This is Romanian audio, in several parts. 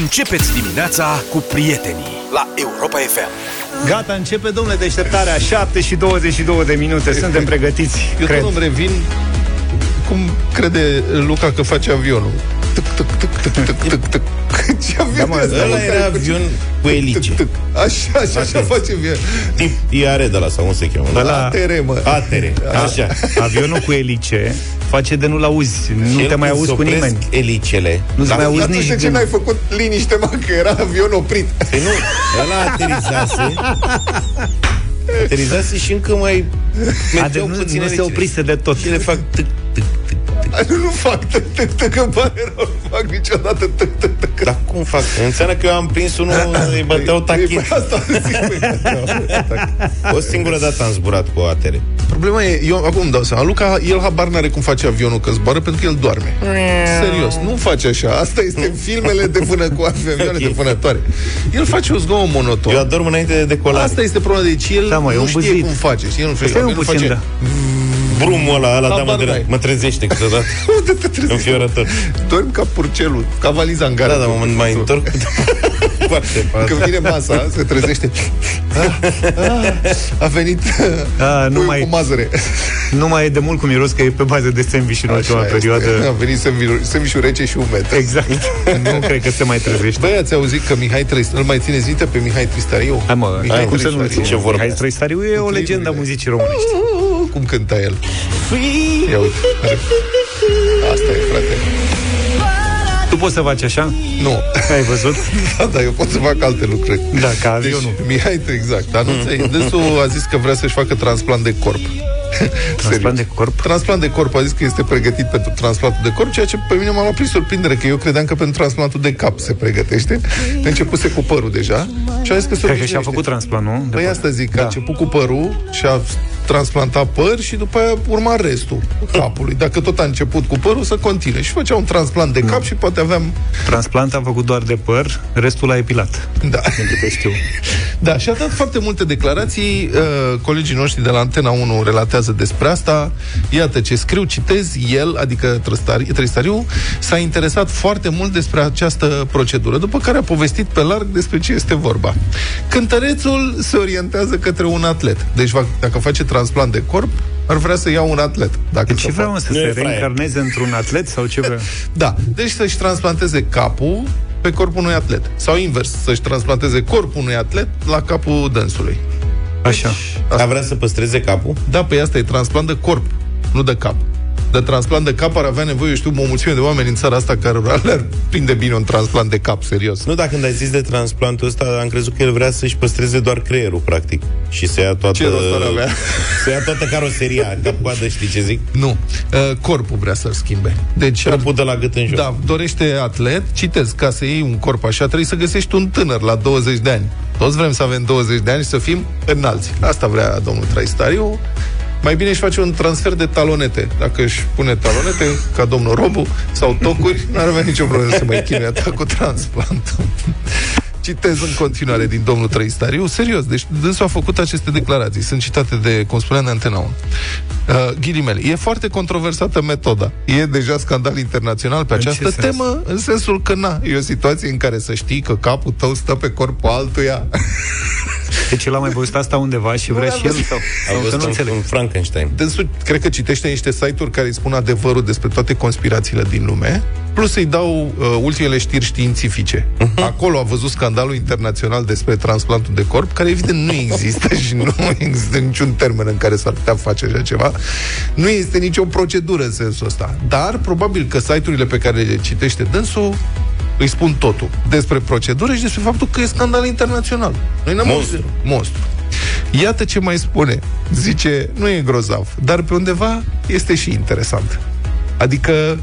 Începeți dimineața cu prietenii la Europa FM. Gata, începe, domnule, deșteptarea 7 și 22 de minute, suntem pregătiți, Eu cred tot îmi revin cum crede Luca că face avionul. Tuc, tuc, tuc, tuc, tuc, tuc, tuc. Ce avion Da, mă, e ăsta, ăla mă, era care avion face- cu tuc, elice. tuc, tuc. Așa, așa, așa face avion. Tip IAR de la sau cum se cheamă? Ăla- Da? ATR, mă. ATR, așa. Avionul cu elice face de nu-l auzi, nu El te mai când auzi se cu opresc nimeni. elicele. Nu se Dar mai auzi Atunci nici de ce gândul. n-ai făcut liniște, mă, că era avion oprit? Păi nu, ăla aterizase Aterizase și încă mai A, de, mergeau nu, puțin nu se elicele. oprise de tot. Și le fac tâc, tâc, tâc, tâc. Ai, Nu, nu fac tăc, tăc, tăc, îmi pare rău, nu fac niciodată tăc, tăc, tăc. Dar cum fac? Înseamnă că eu am prins unul, îi băteau tachit. Păi asta zic, băi. O singură dată am zburat cu ATR. Problema e, eu acum îmi dau seama, Luca, el habar n-are cum face avionul că zboară pentru că el doarme. Serios, nu face așa. Asta este în filmele de vână cu avioane Ok. de vânătoare. El face un zgomot monoton. Eu adorm înainte de decolare. Asta este problema, deci el Da, mă, e nu un știe bâzit. cum face. Știi? El nu Stai face, un el puțin, face da. Brumul ăla, ăla da, Habar mă, n-ai. tre- mă trezește câteodată. Unde te trezești? Înfiorător. Dormi ca purcelul, ca valiza în gara. Da, da, mă mai întorc. Foarte pas. Când vine masa, se trezește. Ah, ah, a venit A, nu puiul mai- cu mazăre. Nu mai e de mult cu miros că e pe bază de sandwich în ultima Așa perioadă. Este. A venit sandwich rece și umed. Exact. nu cred că se mai trezește. Băi, ați auzit că Mihai Trăistariu, îl mai țineți minte pe Mihai Tristariu? Hai mă, Mihai cum să nu Tristariu. Ce vorbe Hai asta? Trăistariu e o legendă a muzicii românești. Cum cânta el? Ia uite. Are... Asta e, frate. Tu poți să faci așa? Nu. Ai văzut? Da, da, eu pot să fac alte lucruri. Da, ca Deci, avionul. Mihai, exact. Anunță, dânsul a zis că vrea să-și facă transplant de corp. Transplant Serios. de corp? Transplant de corp, a zis că este pregătit pentru transplantul de corp, ceea ce pe mine m-a luat prin surprindere, că eu credeam că pentru transplantul de cap se pregătește. A începuse cu părul deja și a zis că se Cred că și-a obișnuiește. făcut transplant, nu? De Păi păr. asta zic, că Da. a început cu părul și a transplantat păr și după aia urma restul capului. Dacă tot a început cu părul, să continue. Și făcea un transplant de cap și poate aveam... Transplant a făcut doar de păr, restul a epilat. Da. Din câte știu. Da, și a dat foarte multe declarații. Uh, colegii noștri de la Antena 1 relatează despre asta. Iată ce scriu, citez, el, adică Trăstari- Trăistariu, s-a interesat foarte mult despre această procedură, după care a povestit pe larg despre ce este vorba. Cântărețul se orientează către un atlet. Deci, va, dacă face transplant de corp, ar vrea să ia un atlet. Dacă Deci să ce vreau facă. să Nu se e fraier. reîncarneze într-un atlet sau ce vrea? Da, deci să-și transplanteze capul pe corpul unui atlet. Sau invers, să-și transplanteze corpul unui atlet la capul dânsului. Așa. A vrea să păstreze capul? Da, pe asta e transplant de corp, nu de cap. De transplant de cap ar avea nevoie, eu știu, o mulțime de oameni în țara asta care le-ar prinde bine un transplant de cap, serios. Nu, dar când ai zis de transplantul ăsta, am crezut că el vrea să-și păstreze doar creierul, practic. Și să ia toată... Ce rost ar avea? Să ia toată caroseria, cap-coadă, știi ce zic? Nu, uh, corpul vrea să-l schimbe. Deci, ar, Corpul de la gât în jos. da, dorește atlet, citez, ca să iei un corp așa, trebuie să găsești un tânăr la 20 de ani. Toți vrem să avem 20 de ani și să fim înalți. Asta vrea domnul Traistariu. Mai bine își face un transfer de talonete. Dacă își pune talonete, ca domnul Robu, sau tocuri, n-ar avea nicio problemă să mai chinuie ta cu transplantul. Citez în continuare din domnul Trăistariu. Serios, deci dânsul a făcut aceste declarații. Sunt citate de, cum spunea, de Antena 1. Uh, ghilimele. E foarte controversată metoda. E deja scandal internațional pe În ce această sens? temă, în sensul că, na, e o situație în care să știi că capul tău stă pe corpul altuia. Deci el a mai văzut asta undeva și vrea l-am și el văzut. sau, Au sau că văzut nu un, înțeleg. un Frankenstein. Dânsul, cred că citește niște site-uri care îi spun adevărul despre toate conspirațiile din lume, plus îi dau uh, ultimele știri științifice. Uh-huh. Acolo a văzut scandalul internațional despre transplantul de corp, care evident nu există și nu există niciun termen în care s-ar putea face așa ceva. Nu este nicio procedură în sensul ăsta. Dar probabil că site-urile pe care le citește dânsul îi spun totul despre procedură și despre faptul că e scandal internațional. Noi n-am Monstru. auzit- Monstru. Iată ce mai spune. Zice, nu e grozav, dar pe undeva este și interesant. Adică,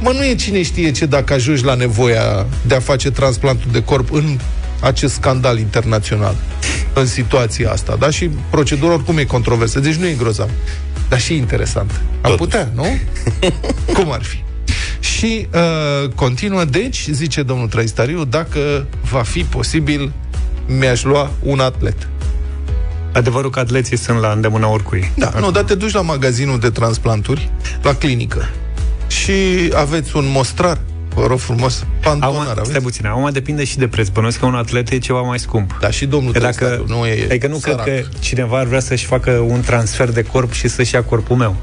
mă, nu e cine știe ce dacă ajungi la nevoia de a face transplantul de corp în acest scandal internațional, în situația asta, da? Și procedura oricum e controversă, deci nu e grozav, dar și interesant. Am Totuși. putea, nu? Cum ar fi? Și uh, continuă, deci, zice domnul Traistariu, dacă va fi posibil, mi-aș lua un atlet. Adevărul că atleții sunt la îndemâna oricui. Da, nu, dar te duci la magazinul de transplanturi, la clinică, și aveți un mostrar Vă rog frumos, pantonar Acum, aveți? stai puțin, acum depinde și de preț. Bănuiesc că un atlet e ceva mai scump. Da, și domnul Că dacă, Trăstariu, nu e adică nu sărac. cred că cineva ar vrea să-și facă un transfer de corp și să-și ia corpul meu.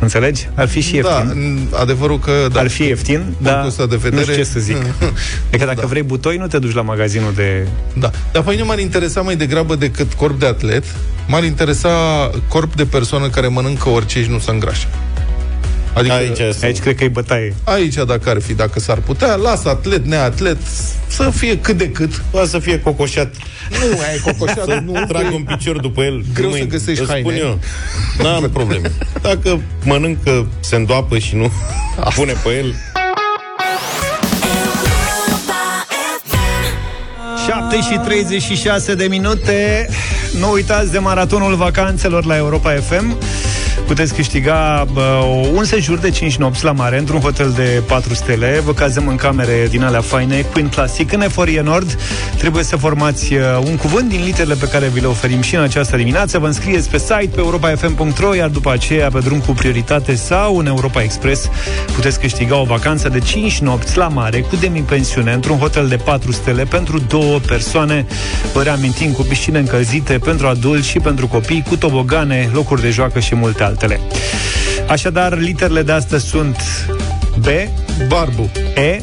Înțelegi? Ar fi și Da, ieftin. n- adevărul că... Da, Ar fi ieftin, dar ăsta de nu vedere- știu ce să zic. Adică dacă Da. vrei butoi, nu te duci la magazinul de... Da. Dar pe mine m-ar interesa mai degrabă decât corp de atlet, m-ar interesa corp de persoană care mănâncă orice și nu se îngrașă. Adică Aici, aici, sunt- Aici cred că e bătaie. aici dacă ar fi, dacă s-ar putea, lasă atlet, neatlet, să fie cât de cât. Poate să fie cocoșat. Nu, ai cocoșat, Să nu, nu trag un picior după el. Greu Nu să mai- găsești îți spun haine. eu. N-am probleme. Dacă mănâncă, se îndoapă și nu pune pe el. 7 și 36 de minute. Nu uitați de maratonul vacanțelor la Europa FM Puteți câștiga bă, un sejur de 5 nopți la mare într-un hotel de 4 stele. Vă cazăm în camere din alea faine, Queen Classic, în Eforie Nord. Trebuie să formați uh, un cuvânt din literele pe care vi le oferim și în această dimineață. Vă înscrieți pe site, pe europa.fm.ro, iar după aceea, pe drum cu prioritate sau în Europa Express, puteți câștiga o vacanță de 5 nopți la mare cu demi-pensiune într-un hotel de 4 stele pentru două persoane. Vă reamintim cu piscine încălzite pentru adulți și pentru copii, cu tobogane, locuri de joacă și multe altele. Așadar, literele de astăzi sunt B, Barbu, E,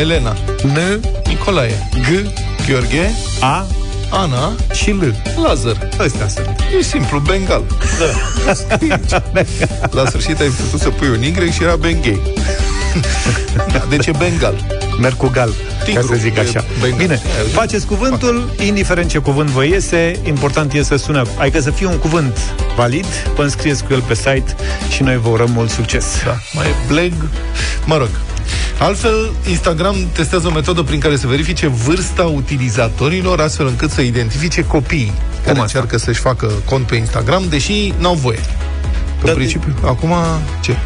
Elena, N, Nicolae, G, Gheorghe, A Ana, și L. Lazar. Astea sunt. E simplu, Bengal. Da. La sfârșit ai putut să pui un Y și era Benghei. Da, deci e Bengal. Merg cu gal, Tigru, ca să zic e așa. Bengal. Bine, Ia, uite. faceți cuvântul, indiferent ce cuvânt vă iese, important e să sună, adică să fie un cuvânt valid, vă înscrieți cu el pe site și noi vă urăm mult succes. Da, mai e bleg. Mă rog. Altfel, Instagram testează o metodă prin care să verifice vârsta utilizatorilor, astfel încât să identifice copiii care asta? încearcă să-și facă cont pe Instagram, deși n-au voie. Că Dar în de- principiu, acum, ce?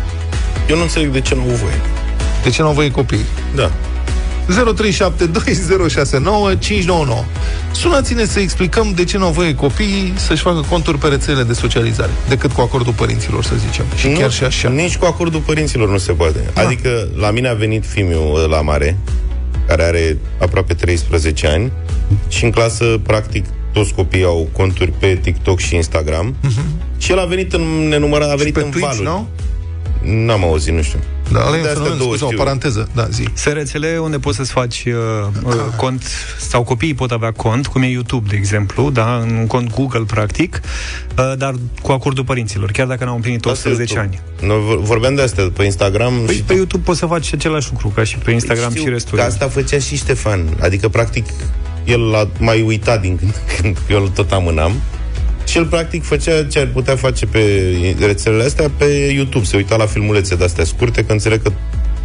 Eu nu înțeleg de ce nu au voie De ce n-au voie copiii? Da 0372069599 Sunați-ne să explicăm de ce nu au voie copiii să-și facă conturi pe rețelele de socializare, decât cu acordul părinților, să zicem. Și nu, chiar și așa. Nici cu acordul părinților nu se poate. Da. Adică la mine a venit fiul la mare, care are aproape 13 ani, și în clasă, practic, toți copiii au conturi pe TikTok și Instagram. Și el a venit în nenumărat, a Mhm. Și venit pe în Twitch, valuri. nu? N-am auzit, nu știu. Da, ăla e De un astea fenomen, două scuze, o știu. paranteză, da, zi. Sunt rețele unde poți să-ți faci uh, uh, cont, sau copiii pot avea cont, cum e YouTube, de exemplu, da, în un cont Google, practic, uh, dar cu acordul părinților, chiar dacă n-au împlinit Asta e 18 ani. YouTube. Noi vor- vorbeam de astea pe Instagram Păi și pe YouTube poți să faci același lucru, ca și pe Instagram Știu și restul. Că asta făcea și Ștefan. Adică, practic, el l-a mai uitat din când în când, că eu îl tot amânam. Și el, practic, făcea ce ar putea face pe rețelele astea pe YouTube. Se uita la filmulețe de-astea scurte, că înțeleg că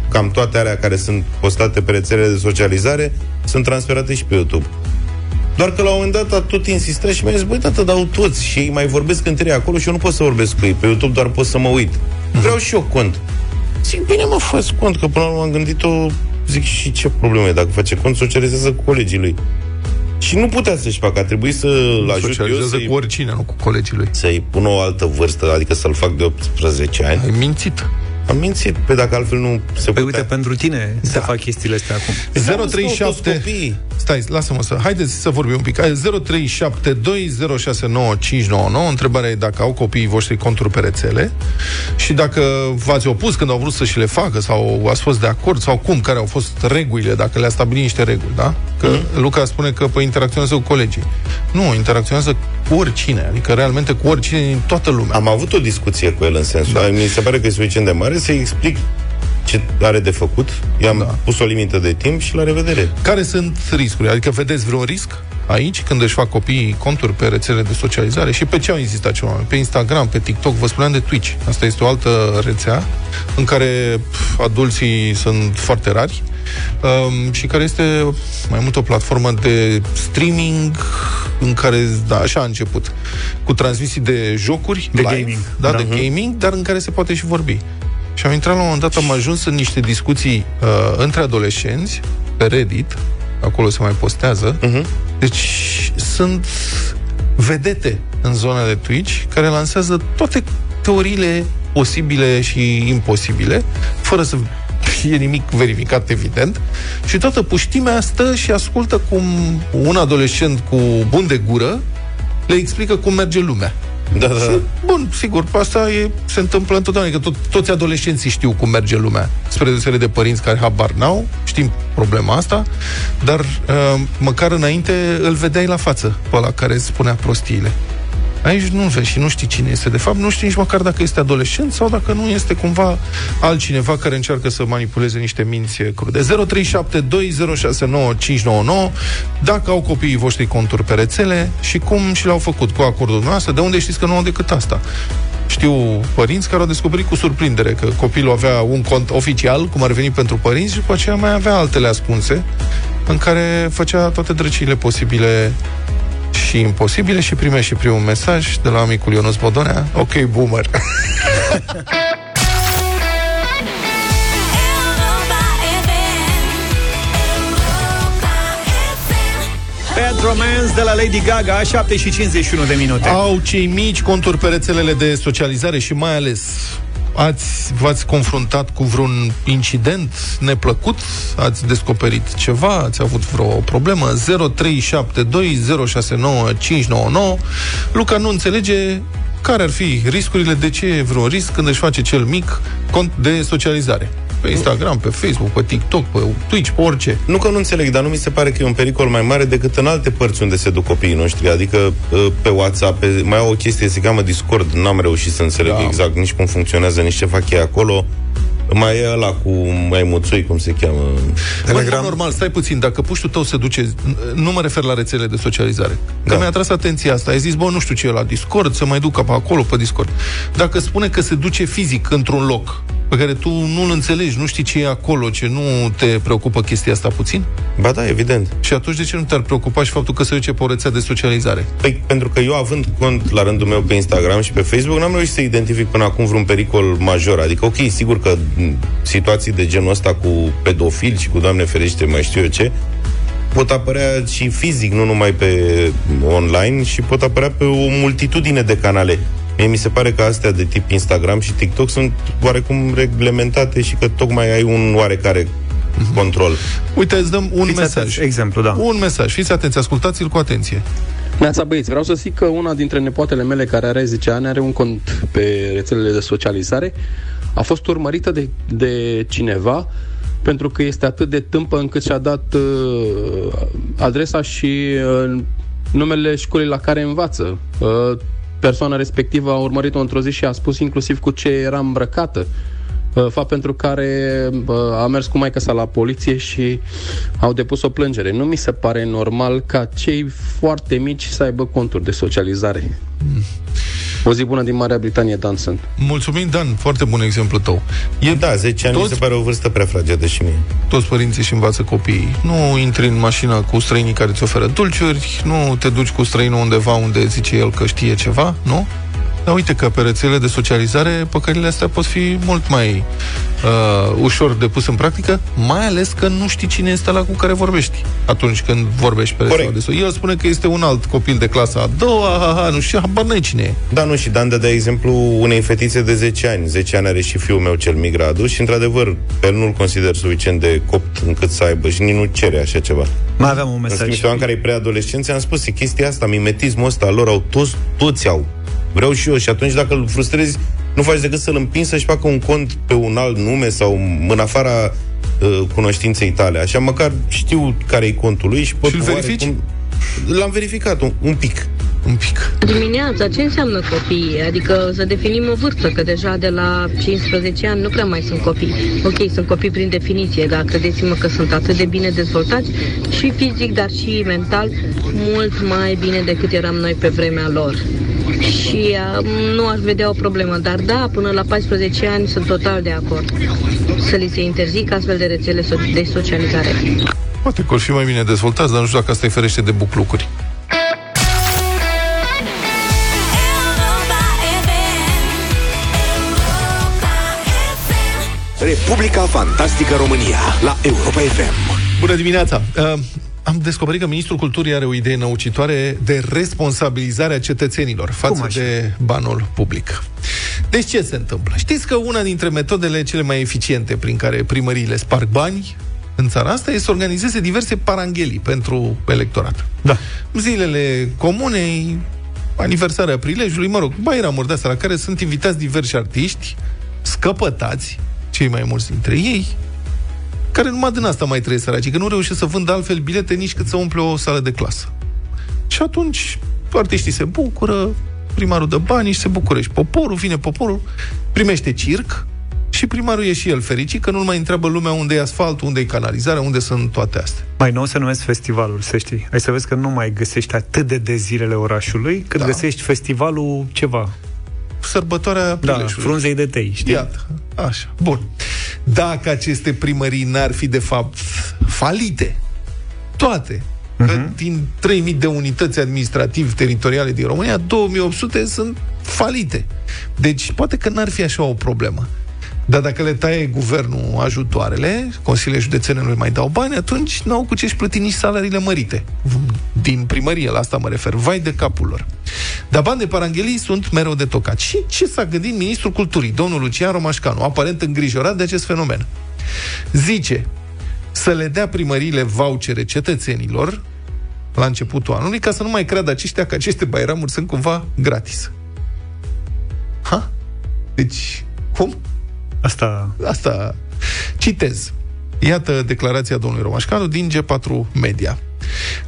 cam toate alea care sunt postate pe rețelele de socializare sunt transferate și pe YouTube. Doar că la un moment dat a tot insistat și mi-a zis, băi, tată, dau toți și ei mai vorbesc între ei acolo și eu nu pot să vorbesc cu ei. Pe YouTube doar pot să mă uit. Vreau și eu cont. Zic, bine mă, fă cont, că până la urmă am gândit-o, zic, și ce problemă e dacă face cont, socializează cu colegii lui. Și nu putea să-și facă, a trebuit să-l ajut eu Socializează să-i, cu oricine, nu cu colegii lui. să-i pun o altă vârstă, adică să-l fac de 18 ani. Ai mințit. Am mințit, pe dacă altfel nu se Păi putea. uite, pentru tine da. se fac chestiile astea acum. 037 toți copiii. Stai, lasă-mă să... Haideți să vorbim un pic. Hai, 0372069599. Întrebarea e dacă au copiii voștri conturi pe rețele și dacă v-ați opus când au vrut să și le facă sau ați fost de acord sau cum, care au fost regulile, dacă le-a stabilit niște reguli, da? Că mm. Luca spune că păi, interacționează cu colegii. Nu, interacționează cu oricine, adică realmente cu oricine din toată lumea. Am avut o discuție cu el în sensul, da. mi se pare că e suficient de mare să-i explic ce are de făcut. I-am Da. da. pus o limită de timp și la revedere. Care sunt riscurile? Adică vedeți vreun risc aici când își fac copiii conturi pe rețele de socializare și pe ce au insistat cei oameni? Pe Instagram, pe TikTok, vă spuneam de Twitch. Asta este o altă rețea în care pf, adulții sunt foarte rari um, și care este mai mult o platformă de streaming în care, da, așa a început, cu transmisii de jocuri, De live, gaming. da, Da. de gaming, dar în care se poate și vorbi. Și am intrat la un moment dat, am ajuns în niște discuții uh, între adolescenți, pe Reddit, acolo se mai postează. Uh-huh. Deci sunt vedete în zona de Twitch care lansează toate teoriile posibile și imposibile, fără să e nimic verificat, evident. Și toată puștimea stă și ascultă cum un adolescent cu bun de gură le explică cum merge lumea. Da, da, Și, da. bun, sigur, asta e, se întâmplă întotdeauna, că tot, toți adolescenții știu cum merge lumea, spre deosebire de părinți care habar n-au, știm problema asta, dar uh, măcar înainte îl vedeai la față pe ăla care îți spunea prostiile. Aici nu vezi și nu știi cine este. De fapt, nu știi nici măcar dacă este adolescent sau dacă nu este cumva altcineva care încearcă să manipuleze niște minți crude. 0372069599 dacă au copiii voștri conturi pe rețele și cum și le-au făcut cu acordul noastră, de unde știți că nu au decât asta? Știu părinți care au descoperit cu surprindere că copilul avea un cont oficial, cum ar veni pentru părinți, și după aceea mai avea altele ascunse, în care făcea toate drăciile posibile și imposibile și primește și primul mesaj de la amicul Ionuț Bodonea. Ok, boomer. Bad Romance de la Lady Gaga, 7 și 51 de minute. Au cei mici conturi pe rețelele de socializare și mai ales ați, v-ați confruntat cu vreun incident neplăcut? Ați descoperit ceva? Ați avut vreo problemă? 0372069599 Luca nu înțelege care ar fi riscurile, de ce e vreun risc când își face cel mic cont de socializare. Pe Instagram, pe Facebook, pe TikTok, pe Twitch, pe orice. Nu că nu înțeleg, dar nu mi se pare că e un pericol mai mare decât în alte părți unde se duc copiii noștri. Adică uh, pe WhatsApp, pe, mai au o chestie, se cheamă Discord, n-am reușit să înțeleg Da. exact nici cum funcționează, nici ce fac ei acolo. Mai e ăla cu mai muțui, cum se cheamă. Telegram. Bă, normal, stai puțin, dacă puștul tău se duce, nu mă refer la rețele de socializare, că Da. mi-a tras atenția asta, ai zis, bă, nu știu ce e la Discord, să mai duc pe acolo, pe Discord. Dacă spune că se duce fizic într-un loc pe care tu nu-l înțelegi, nu știi ce e acolo, ce nu te preocupă chestia asta puțin, Ba da, evident. și atunci de ce nu te-ar preocupa și faptul că se duce pe o rețea de socializare? Păi, pentru că eu având cont la rândul meu pe Instagram și pe Facebook, n-am reușit să identific până acum vreun pericol major. Adică, ok, sigur că m, situații de genul ăsta cu pedofili și cu, Doamne ferește, mai știu eu ce, pot apărea și fizic, nu numai pe online, și pot apărea pe o multitudine de canale. Mie mi se pare că astea de tip Instagram și TikTok sunt oarecum reglementate și că tocmai ai un oarecare control. Uite, îți dăm un Fiți mesaj. atenți, exemplu, da. Un mesaj. Fiți atenți, ascultați-l cu atenție. Neața băieți, vreau să zic că una dintre nepoatele mele care are 10 ani are un cont pe rețelele de socializare. A fost urmărită de, de cineva pentru că este atât de tâmpă încât și-a dat uh, adresa și uh, numele școlii la care învață. Uh, persoana respectivă a urmărit-o într-o zi și a spus inclusiv cu ce era îmbrăcată. Uh, fapt pentru care uh, a mers cu maica sa la poliție și au depus o plângere. Nu mi se pare normal ca cei foarte mici să aibă conturi de socializare. O zi bună din Marea Britanie, Dan sunt. Mulțumim, Dan, foarte bun exemplu tău. E, Da, 10 ani mi Toți- se pare o vârstă prea fragedă și mie. toți părinții și învață copiii. Nu intri în mașină cu străinii care îți oferă dulciuri, nu te duci cu străinul undeva unde zice el că știe ceva, nu? Dar uite că pe rețele de socializare păcările astea pot fi mult mai uh, ușor de pus în practică, mai ales că nu știi cine este la cu care vorbești atunci când vorbești pe rețele de Corect. socializare. El spune că este un alt copil de clasa a doua, ha, ha, nu știu, habar n-ai cine e. Da, nu, și Dan de exemplu unei fetițe de 10 ani. 10 ani are și fiul meu cel mic, Radu, și într-adevăr, pe el nu-l consider suficient de copt încât să aibă și nici nu cere așa ceva. Mai aveam un În mesaj. schimb, și eu am care e preadolescență, am spus, e chestia asta, mimetismul ăsta al lor, au toți, toți au. Vreau și eu și atunci dacă îl frustrezi, nu faci decât să-l împingi să-și facă un cont pe un alt nume sau în afara uh, cunoștinței tale. Așa măcar știu care e contul lui și pot... Și-l verifici? oarecum- L-am verificat un, un pic. Un pic. Dimineața, ce înseamnă copii? Adică să definim o vârstă, că deja de la 15 ani nu prea mai sunt copii. Ok, sunt copii prin definiție, dar credeți-mă că sunt atât de bine dezvoltați și fizic, dar și mental, mult mai bine decât eram noi pe vremea lor. Și uh, nu aș vedea o problemă, dar da, până la 14 ani sunt total de acord să li se interzică astfel de rețele so- de socializare. Poate că or fi mai bine dezvoltați, dar nu știu dacă asta îi ferește de buclucuri. Republica Fantastică România la Europa FM. Bună dimineața! Uh, am descoperit că Ministrul Culturii are o idee năucitoare de responsabilizare a cetățenilor față de banul public. Deci ce se întâmplă? Știți că una dintre metodele cele mai eficiente prin care primăriile sparg bani în țara asta este să organizeze diverse paranghelii pentru electorat. Da. Zilele comunei, aniversarea prilejului, mă rog, bairamuri de la care sunt invitați diversi artiști, scăpătați, cei mai mulți dintre ei, care numai din asta mai trăiesc săraci, că nu reușesc să vândă altfel bilete nici cât să umple o sală de clasă. Și atunci artiștii se bucură, primarul dă bani și se bucură și poporul, vine poporul, primește circ și primarul e și el fericit că nu mai întreabă lumea unde e asfaltul, unde e canalizarea, unde sunt toate astea. Mai nou se numesc festivalul, să știi. Ai să vezi că nu mai găsești atât de de zilele orașului, cât da. găsești festivalul ceva. Sărbătoarea Da, frunzei de tei, știi? Iată, așa. Bun. Dacă aceste primării n-ar fi, de fapt, falite, toate, uh-huh. că din 3000 de unități administrativ-teritoriale din România, 2800 sunt falite. Deci, poate că n-ar fi așa o problemă. Dar dacă le taie guvernul ajutoarele, consiliile județene nu le mai dau bani, atunci n-au cu ce-și plăti nici salariile mărite. Din primărie, la asta mă refer. Vai de capul lor. Dar bani de paranghelii sunt mereu de tocat. Și ce s-a gândit ministrul culturii, domnul Lucian Romașcanu, aparent îngrijorat de acest fenomen? Zice să le dea primăriile vouchere cetățenilor la începutul anului, ca să nu mai creadă aceștia că aceste bairamuri sunt cumva gratis. Ha? Deci, cum? Asta... Asta citez. Iată declarația domnului Romașcanu din G4 Media.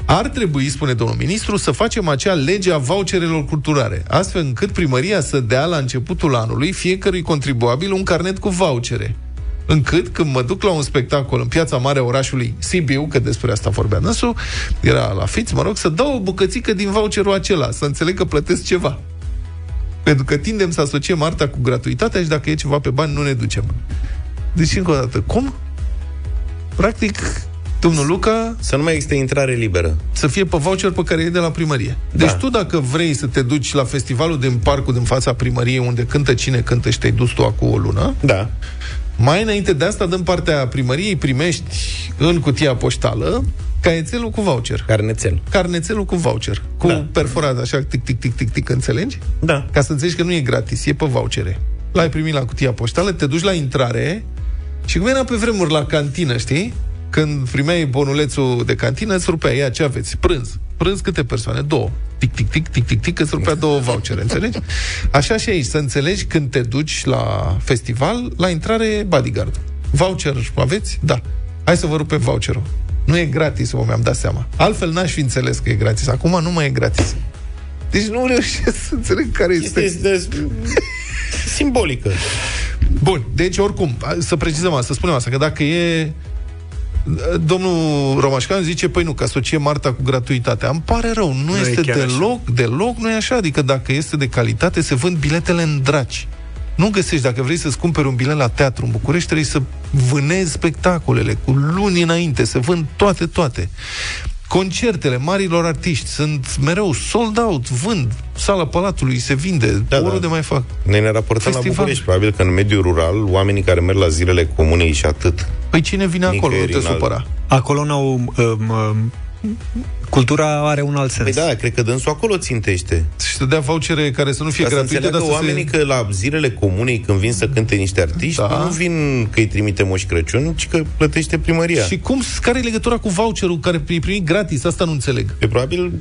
Ar trebui, spune domnul ministru, să facem acea lege a voucherelor culturale, astfel încât primăria să dea la începutul anului fiecărui contribuabil un carnet cu vouchere. Încât, când mă duc la un spectacol în piața mare a orașului Sibiu, că despre asta vorbea dânsul, era la fiț, mă rog, să dau o bucățică din voucherul acela, să înțeleg că plătesc ceva. Pentru că tindem să asociem arta cu gratuitatea și dacă e ceva pe bani, nu ne ducem. Deci, încă o dată, cum? Practic, domnul Luca... Să nu mai existe intrare liberă. Să fie pe voucher pe care e de la primărie. Da. Deci tu, dacă vrei să te duci la festivalul din parcul din fața primăriei, unde cântă cine cântă și te-ai dus tu acum o lună, Da. mai înainte de asta, dăm partea primăriei, primești în cutia poștală caietelul cu voucher. Carnețel. Carnețelul cu voucher. Cu Da. perforat așa, tic, tic, tic, tic, tic, înțelegi? Da. Ca să înțelegi că nu e gratis, e pe vouchere. L-ai primit la cutia poștală, te duci la intrare și cum era pe vremuri la cantină, știi? Când primeai bonulețul de cantină, îți rupea, ia, ce aveți? Prânz. Prânz câte persoane? Două. Tic, tic, tic, tic, tic, tic, îți rupea două vouchere, înțelegi? Așa și aici, să înțelegi când te duci la festival, la intrare bodyguard. Voucher aveți? Da. Hai să vă rupem voucherul. Nu e gratis, vă mi-am dat seama. Altfel n-aș fi înțeles că e gratis. Acum nu mai e gratis. Deci nu reușesc să înțeleg care este... Este, este simbolică. Bun, deci oricum, să precizăm asta, să spunem asta, că dacă e Domnul Romașcan zice, păi nu, că asociem arta cu gratuitatea. Îmi pare rău, nu, Nu e este chiar deloc, deloc, nu e așa. Adică dacă este de calitate, se vând biletele în draci. Nu găsești, dacă vrei să-ți cumperi un bilet la teatru în București, trebuie să vânezi spectacolele cu luni înainte, se vând toate, toate. Concertele marilor artiști sunt mereu sold out, vând, sala Palatului se vinde, Da, oriunde da. mai fac. Noi ne raportăm la Festival. București. Probabil că în mediul rural, oamenii care merg la zilele comunei și atât, Păi cine vine acolo, nu Nicăieri te în alt- supăra. Acolo n-au... Um, um, cultura are un alt sens. Păi da, cred că dânsul acolo țintește. Și să dea vouchere care să nu fie Ca să gratuite, dar înțeleagă să oamenii se... că la zilele comunei, când vin să cânte niște artiști, Da. nu vin că îi trimite Moș Crăciun, ci că plătește primăria. Și cum, care e legătura cu voucherul care îi primi gratis? Asta nu înțeleg. Pe probabil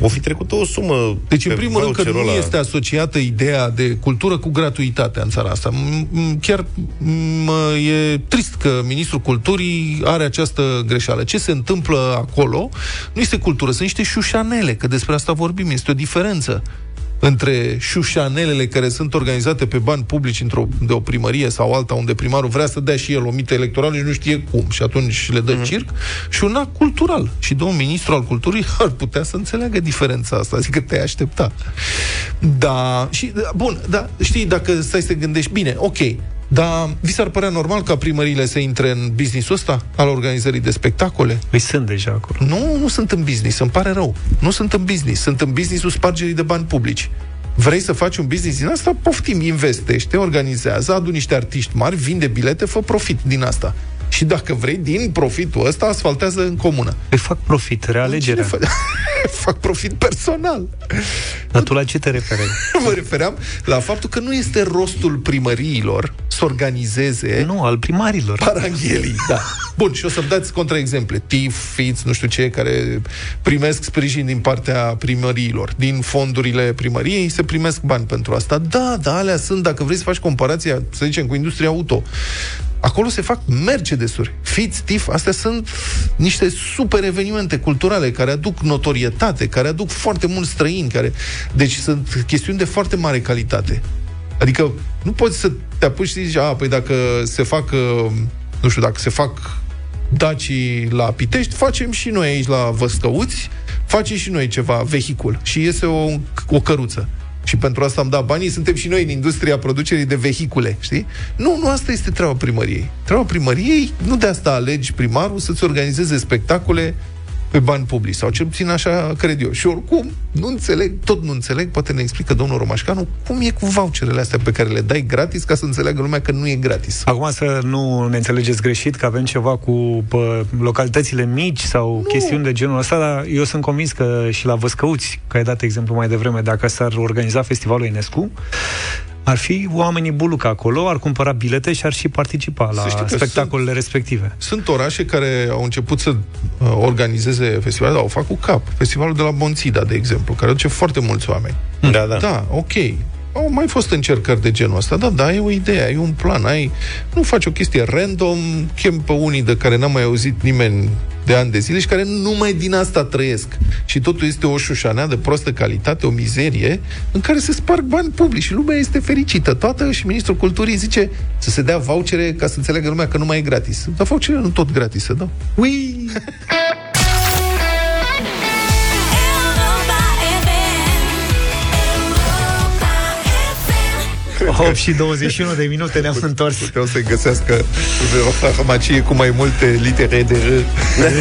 o fi trecută o sumă Deci, în pe primul rând, că nu voucherul ăla. este asociată ideea de cultură cu gratuitatea în țara asta. M- m- Chiar m- e trist că ministrul culturii are această greșeală. Ce se întâmplă acolo nu este cultură, sunt niște șușanele, că despre asta vorbim, este o diferență între șușanelele care sunt organizate pe bani publici într-o, de o primărie sau alta, unde primarul vrea să dea și el o mită electorală și nu știe cum, și atunci le dă mm-hmm. circ, și un act cultural. Și domnul ministru al culturii ar putea să înțeleagă diferența asta, adică te-ai aștepta. Da, și, bun, da, știi, dacă stai să te gândești, bine, ok, dar vi s-ar părea normal ca primăriile să intre în businessul ăsta al organizării de spectacole? Păi sunt deja acolo. Nu, nu sunt în business, îmi pare rău. Nu sunt în business, sunt în businessul spargerii de bani publici. Vrei să faci un business din asta? Poftim, investește, organizează, adu niște artiști mari, vinde bilete, fă profit din asta. Și dacă vrei, din profitul ăsta, asfaltează în comună. Îi fac profit, realegerea. Cine fă- fac profit personal. Dar tu la ce te referi? Mă refeream la faptul că nu este rostul primăriilor să organizeze Nu, al primarilor. paranghelii. Da. Bun, și o să-mi dați contraexemple. TIF, FITS, nu știu ce, care primesc sprijin din partea primăriilor. Din fondurile primăriei se primesc bani pentru asta. Da, da, alea sunt, dacă vrei să faci comparația, să zicem, cu industria auto. Acolo se fac Mercedesuri. FITS, TIF, astea sunt niște super evenimente culturale care aduc notorietate, care aduc foarte mulți străini, care... Deci sunt chestiuni de foarte mare calitate. Adică nu poți să te apuci și zici, a, păi dacă se fac, uh, nu știu, dacă se fac dacii la Pitești, facem și noi aici la Văscăuți, facem și noi ceva vehicul și iese o, o căruță. Și pentru asta am dat banii, suntem și noi în industria producerii de vehicule, știi? Nu, nu asta este treaba primăriei. Treaba primăriei, nu de asta alegi primarul să-ți organizeze spectacole pe bani publici, sau cel puțin așa cred eu. Și oricum, nu înțeleg, tot nu înțeleg, poate ne explică domnul Romașcanu, cum e cu voucherele astea pe care le dai gratis ca să înțeleagă lumea că nu e gratis. Acum să nu ne înțelegeți greșit că avem ceva cu pă, localitățile mici sau nu. chestiuni de genul ăsta, dar eu sunt convins că și la Văscăuți, că ai dat exemplu mai devreme, dacă s-ar organiza festivalul Enescu, ar fi oamenii buluc acolo, ar cumpăra bilete și ar și participa Să știi la că spectacolele respective. Sunt orașe care au început să uh, organizeze festivalul, dar au fac cu cap. Festivalul de la Bonțida, de exemplu, care aduce foarte mulți oameni. Da, da. Da, ok. Au mai fost încercări de genul ăsta, da, da, ai o idee, ai un plan, ai... Nu faci o chestie random, chem pe unii de care n-a mai auzit nimeni de ani de zile și care numai din asta trăiesc. Și totul este o șușanea de prostă calitate, o mizerie, în care se sparg bani publici și lumea este fericită. Toată și ministrul culturii zice să se dea vouchere ca să înțeleagă lumea că nu mai e gratis. Dar vouchere nu tot gratis să dau. Ui! 8 și 21 de minute ne-am întors. Puteau să-i găsească farmacie cu mai multe litere de R.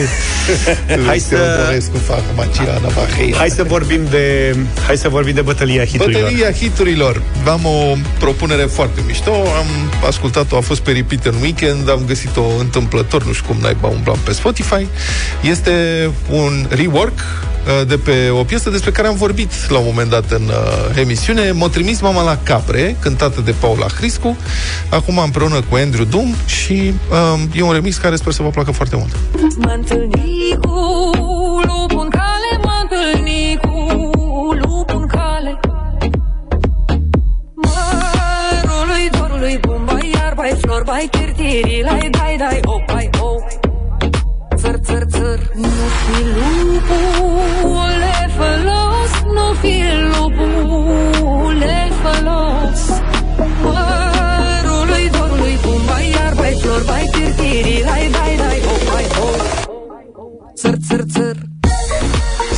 Hai să- Teodorescu, farmacia Navahia. Hai să vorbim de hai să vorbim de bătălia hiturilor. Bătălia hiturilor. Am o propunere foarte mișto, am ascultat-o, a fost peripită în weekend, am găsit-o întâmplător, nu știu cum naiba umblam pe Spotify. Este un rework uh, de pe o piesă despre care am vorbit la un moment dat în uh, emisiune. M-a trimis mama la capre, cântată de Paula Hriscu, acum împreună cu Andrew Doom și uh, e un remix care sper să vă placă foarte mult. Mă întâlni cu lupul în cale, mă întâlni cu lupul în cale. Mărului, dorului, bumbai, iarbai, flor, bai, tirtiri, lai, dai, dai, op, bai, op Țăr, țăr, țăr. Nu fi lupule fălos, nu fi lupule fălos Mărului, dorului, bumbai, iarbai, flor, bai, tirtiri, lai, dai, dai, op, bai, op Țăr, țăr, țăr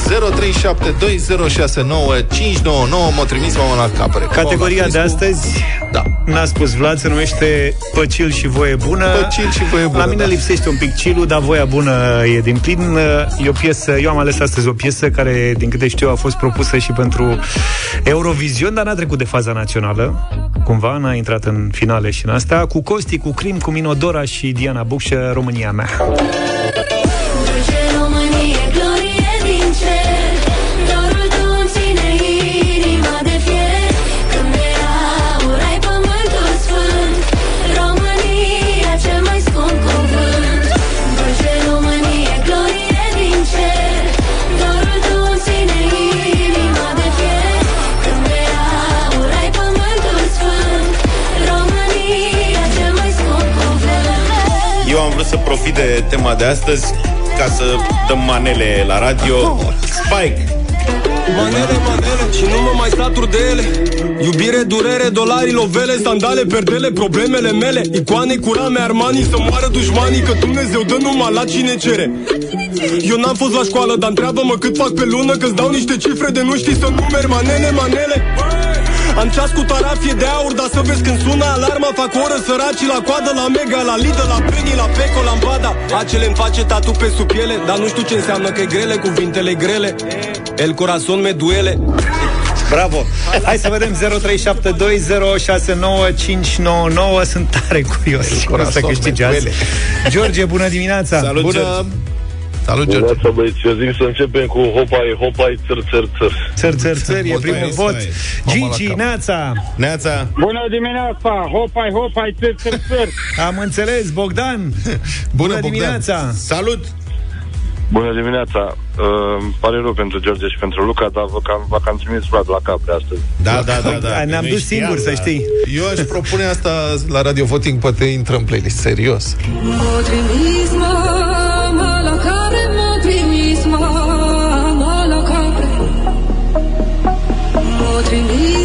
0372069599 M-a trimis mama la capre Categoria Paula de Hriscu. astăzi Da. N-a spus Vlad, se numește Păcil și voie bună. Păcil și voie bună, La mine da. lipsește un pic cilul, dar voia bună e din plin. E o piesă, eu am ales astăzi o piesă Care, din câte știu, a fost propusă și pentru Eurovision Dar n-a trecut de faza națională. Cumva, n-a intrat în finale și în asta Cu Costi, cu Crim, cu Minodora și Diana Bucșă România mea tema de astăzi ca să dăm manele la radio. Spike! Manele, manele Și nu mă mai satur de ele Iubire, durere, dolari, lovele Sandale, perdele, problemele mele Icoane cu rame, Armani Să moară dușmanii Că Dumnezeu dă numai la cine cere Eu n-am fost la școală Dar întreabă-mă cât fac pe lună Că-ți dau niște cifre de nu știi să numeri Manele, manele am ceas cu tarafie de aur, dar să vezi când sună alarma Fac oră săracii la coadă, la Mega, la Lidl, la Penny, la Peco, la Ambada Acele îmi face tatu pe sub piele Dar nu știu ce înseamnă că e grele, cuvintele grele El corazon me duele Bravo! Hai să vedem 0372069599 Sunt tare curios și o să câștigi azi. George, bună dimineața! Salut, Bună! George. Salut, George! Dimineața, băieți, eu zic să începem cu hopai, hopai, țăr, țăr, țăr. Țăr, țăr, țăr, e Vot primul aici, vot. aici. Mama la Gigi, cap. Neața, Neața, Bună dimineața! Hopai, hopai, țăr, țăr, țăr! am înțeles, Bogdan. Bună, Bună Bogdan. dimineața. salut! Bună dimineața! Uh, îmi pare rău pentru George și pentru Luca, dar vă cam, vă cam trimis Vlad la capre astăzi. Da, da, da, da. Ne-am Nu dus știam, singuri, să da. știi. Eu aș propune asta la Radio Voting, poate intră în playlist, serios. M-a trimis mama M-a trimis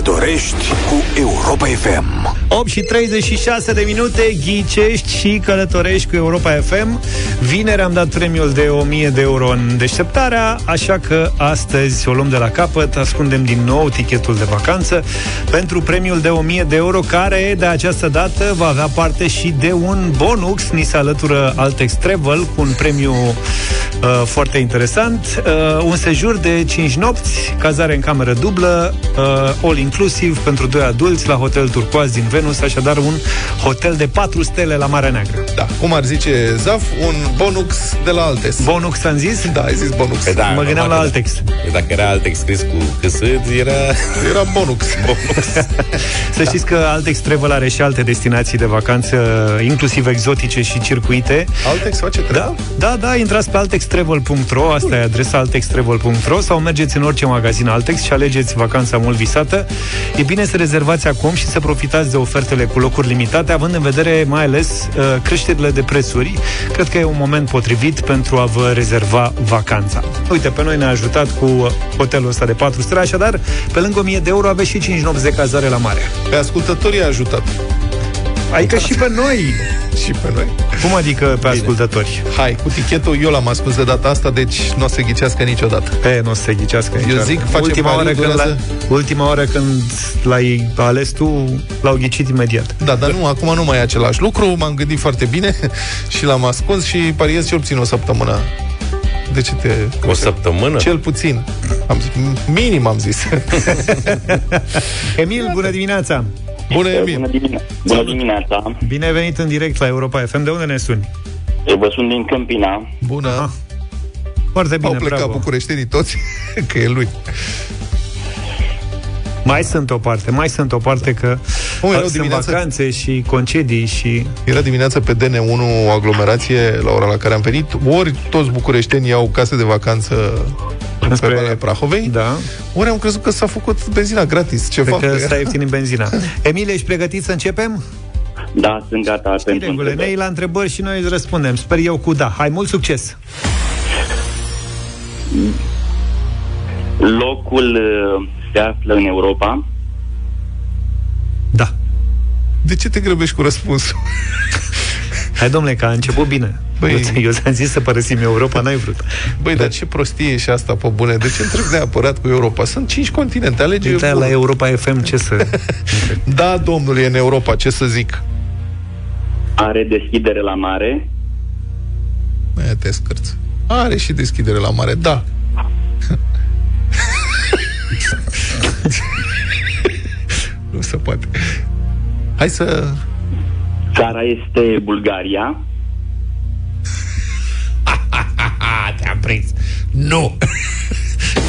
și călătorești cu Europa FM. 8 și 36 de minute Ghicești și călătorești cu Europa FM Vineri am dat premiul de 1000 de euro în deșteptarea Așa că astăzi o luăm de la capăt Ascundem din nou tichetul de vacanță Pentru premiul de 1000 de euro Care de această dată va avea parte și de un bonus Ni se alătură Altex Travel Cu un premiu uh, foarte interesant. Uh, Un sejur de 5 nopți Cazare în cameră dublă uh, All inclusiv pentru doi adulți La Hotel Turcoaz din Venus Așadar un hotel de 4 stele la Marea Neagră. Da, cum ar zice Zaf, un bonux de la Altes. Bonux am zis? Da, ai zis bonux. Păi da, Mă gândeam la normal că- Altex Păi Dacă era Altex scris cu câsât, era Era bonux. bonus. Să știți că Altex Travel are și alte destinații de vacanță Inclusiv exotice și circuite Altex face treaba? Da, da, da, intrați pe altextravel.ro Asta e adresa altextravel.ro Sau mergeți în orice magazin Altex Și alegeți vacanța mult visată E bine să rezervați acum și să profitați de ofertele cu locuri limitate Având în vedere mai ales uh, creșterile de prețuri Cred că e un moment potrivit pentru a vă rezerva vacanța Uite, pe noi ne-a ajutat cu hotelul ăsta de 4 stele Așadar, pe lângă 1000 de euro aveți și 5 nopți de cazare la mare Pe ascultătorii a ajutat. Adică și pe noi Și pe noi. Cum adică pe ascultători? Hai, cu tichetul eu l-am ascuns de data asta, deci nu o să ghicească niciodată. E, nu o să se ghicească Eu niciodată. zic, facem ultima pariu, oară, când durează- la, ultima oară când l-ai ales tu, l-au ghicit imediat. Da, dar nu, acum nu mai e același lucru, m-am gândit foarte bine și l-am ascuns și pariez cel puțin o săptămână. De ce te... O săptămână? Cel puțin. Am zis, minim am zis. Emil, bună dimineața! Bună, Emil! Bună, dimine- Bună dimineața! Bine ai venit în direct la Europa FM. De unde ne suni? Eu vă sunt din Câmpina. Bună! Foarte bine, Au plecat bravo. bucureștenii toți, că e lui. Mai sunt o parte, mai sunt o parte că Mă, erau sunt dimineața- vacanțe și concedii și... Era dimineața pe DN1 o aglomerație la ora la care am venit. Ori toți bucureștenii au case de vacanță pe Spre- Valea Prahovei, Da. ori am crezut că s-a făcut benzina gratis. Ce Cred fac? că s-a ieftinit benzina. Emil, ești pregătit să începem? Da, sunt gata Știi pentru regulile. Ne întrebări. iei la întrebări și noi îți răspundem. Sper eu cu da. Hai, mult succes! Locul uh, se află în Europa. Da. De ce te grăbești cu răspunsul? Hai, domnule, că a început bine. Băi- Eu, eu ți-am zis să părăsim Europa, n-ai vrut. Băi, dar ce prostie e și asta, pe bune? De ce întreb neapărat cu Europa? Sunt cinci continente, alege Uite bunul. la Europa FM ce să... Da, domnule, e în Europa, ce să zic? Are deschidere la mare. Mai te scârți. Are și deschidere la mare, da. Nu se poate. Hai să... Țara este Bulgaria. Te-am prins. Nu!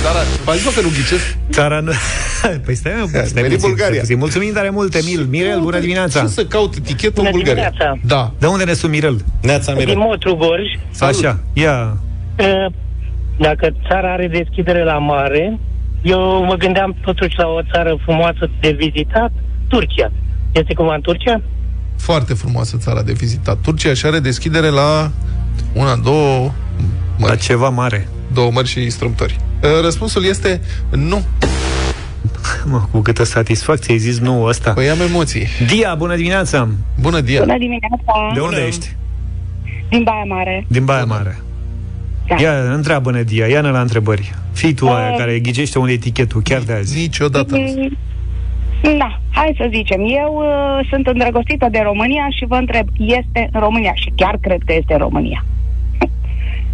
Dar, v-am zis mă că nu ghicesc? Țara nu... Păi stai, mă, stai Veni puțin, Bulgaria. stai puțin. Mulțumim tare mult, Emil. Mirel, bună dimineața! Ce să caut etichetă în Bună Bulgaria? dimineața. Da. De unde ne sun, Mirel? Neața, Din Mirel. Motru Gorj. Așa, ia... Uh, Dacă țara are deschidere la mare, eu mă gândeam totuși la o țară frumoasă de vizitat, Turcia. Este cumva în Turcia? Foarte frumoasă țara de vizitat. Turcia și are deschidere la una, două La mări. ceva mare. Două mări și strâmtori. Uh, Răspunsul este nu. Mă, cu câtă satisfacție ai zis nu ăsta. Păi am emoții. Dia, bună dimineața! Bună, Dia. Bună dimineața! De unde ești? Din Baia Mare. Din Baia Mare. Da. Ia, întreabă-ne, Dia, ia-ne la întrebări. Fii tu aia Uh, care ghicește unde etichetul, chiar de azi. Niciodată. Mm, Da, hai să zicem. Eu uh, sunt îndrăgostită de România și vă întreb, este în România? Și chiar cred că este în România.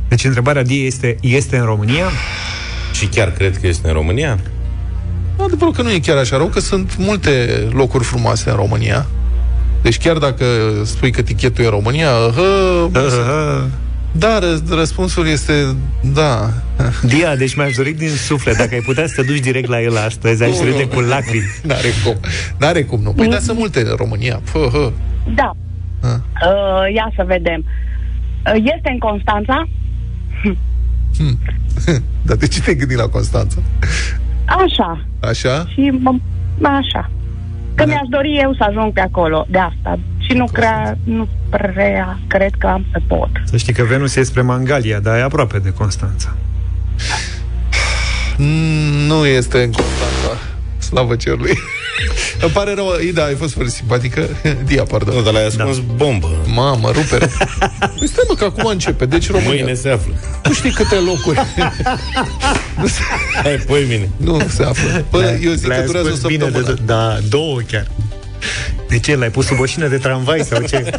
Deci întrebarea Dia este, este în România? Și chiar cred că este în România? Adevărul că nu e chiar așa rău, că sunt multe locuri frumoase în România. Deci chiar dacă spui că tichetul e în România, hă, da, ră- răspunsul este da. Dia, deci mi-aș dori din suflet, dacă ai putea să te duci direct la el astăzi, aș Nu, râde nu. cu lacrimi. N-are cum. N-are cum, nu. Păi da, sunt multe în România. Fă, hă. Da. Ah. Uh, ia să vedem. Uh, este în Constanța? Hm. Dar de ce te-ai gândit la Constanța? Așa. Așa? Și mă, așa. Că Da. mi-aș dori eu să ajung pe acolo, de asta. Și nu, crea, nu prea cred că am să pot. Să știi că Venus e spre Mangalia, dar e aproape de Constanța. Mm, Nu este în Constanța. Slavă cerului. Îmi pare rău, Ida, ai fost foarte simpatică. Dia, pardon. Nu, dar l-ai ascuns da. bombă. Mamă, rupe. rău. Păi stai mă, că acum începe. Deci România. Mâine se află. Nu știi câte locuri. Hai, păi mine. nu se află. Bă, eu zic Le-ai că durează o ascuns bine săptămână. de, da, două chiar. De ce? L-ai pus sub o șină de tramvai sau ce?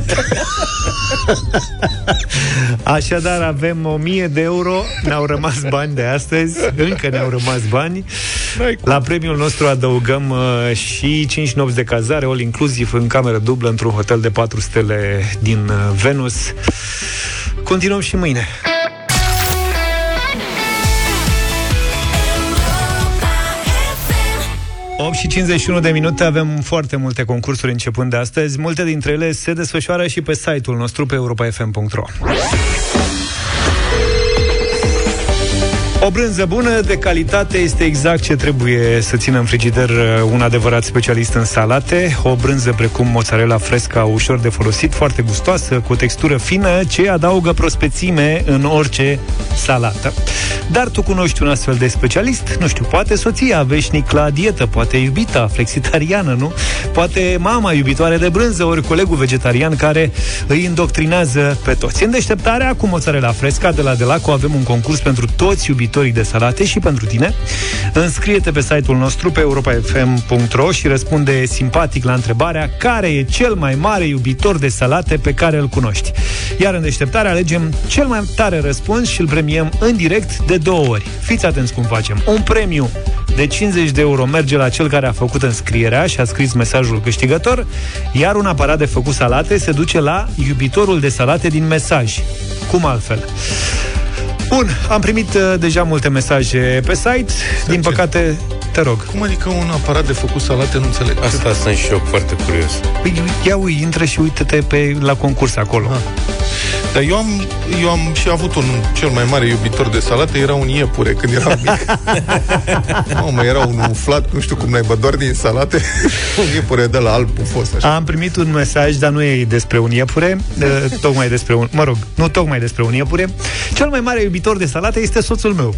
Așadar, avem 1000 de euro, ne-au rămas bani de astăzi, încă ne-au rămas bani. La premiul nostru adăugăm uh, și 5 nopți de cazare, all inclusiv în cameră dublă, într-un hotel de 4 stele din uh, Venus. Continuăm și mâine. Opt și 51 de minute avem foarte multe concursuri începând de astăzi. Multe dintre ele se desfășoară și pe site-ul nostru pe europafm.ro. O brânză bună, de calitate, este exact ce trebuie să țină în frigider uh, un adevărat specialist în salate. O brânză precum mozzarella fresca, ușor de folosit, foarte gustoasă, cu o textură fină, ce adaugă prospețime în orice salată. Dar tu cunoști un astfel de specialist? Nu știu, poate soția veșnic la dietă, poate iubita, flexitariană, nu? Poate mama iubitoare de brânză, ori colegul vegetarian care îi indoctrinează pe toți. În deșteptarea cu mozzarella fresca de la Delaco avem un concurs pentru toți iubitorii de salate și pentru tine. Înscrie-te pe site-ul nostru pe europafm.ro și răspunde simpatic la întrebarea care e cel mai mare iubitor de salate pe care îl cunoști. Iar în deșteptare alegem cel mai tare răspuns și îl premiem în direct de două ori. Fiți atenți cum facem. Un premiu de 50 de euro merge la cel care a făcut înscrierea și a scris mesajul câștigător, iar un aparat de făcut salate se duce la iubitorul de salate din mesaj. Cum altfel? Bun, am primit uh, deja multe mesaje pe site. Din păcate, te rog. Cum adică un aparat de făcut salate, nu înțeleg. Asta sunt și eu foarte curios. Păi, ia ui, intră și uite-te pe, la concurs acolo. Ah. Dar eu am, eu am și avut un cel mai mare iubitor de salate, era un iepure când eram mic. Mamă, era un umflat, nu știu cum naiba, doar din salate. un iepure de la alb fost așa. Am primit un mesaj, dar nu e despre un iepure, uh, tocmai despre un, mă rog, nu tocmai despre un iepure. Cel mai mare iubitor de salate este soțul meu.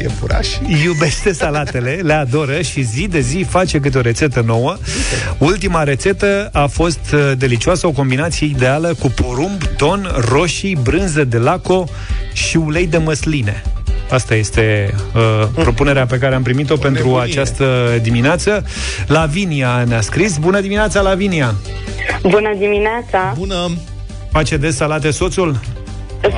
Iepuraș. Iubește salatele, le adoră și zi de zi face câte o rețetă nouă. Ultima rețetă a fost uh, delicioasă, o combinație ideală cu porumb, ton, roșii, brânză de laco și ulei de măsline. Asta este uh, propunerea pe care am primit-o pentru nebunie. această dimineață. Lavinia ne-a scris. Bună dimineața, Lavinia! Bună dimineața! Bună! Face des salate soțul?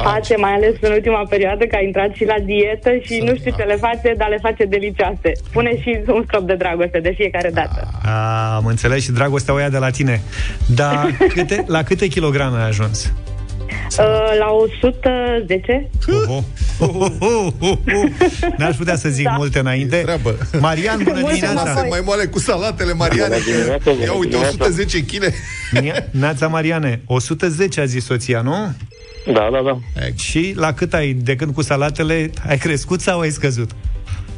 Face, mai ales în ultima perioadă, că a intrat și la dietă și nu știu ce le face, dar le face delicioase. Pune și un strop de dragoste de fiecare dată. A, am înțeles și dragostea o ia de la tine. Dar câte, la câte kilograme ai ajuns? Uh, la 110? Oho. N-aș putea să zic da. multe înainte. Treabă. Marian, bună Multe dimineața! înapoi. mai moale cu salatele, Mariane. Bună dimineața, bună Ia uite, dimineața. 110 kg. Neața Mariane, 110 a zis soția, nu? Da, da, da. Și la cât ai, de când cu salatele, ai crescut sau ai scăzut?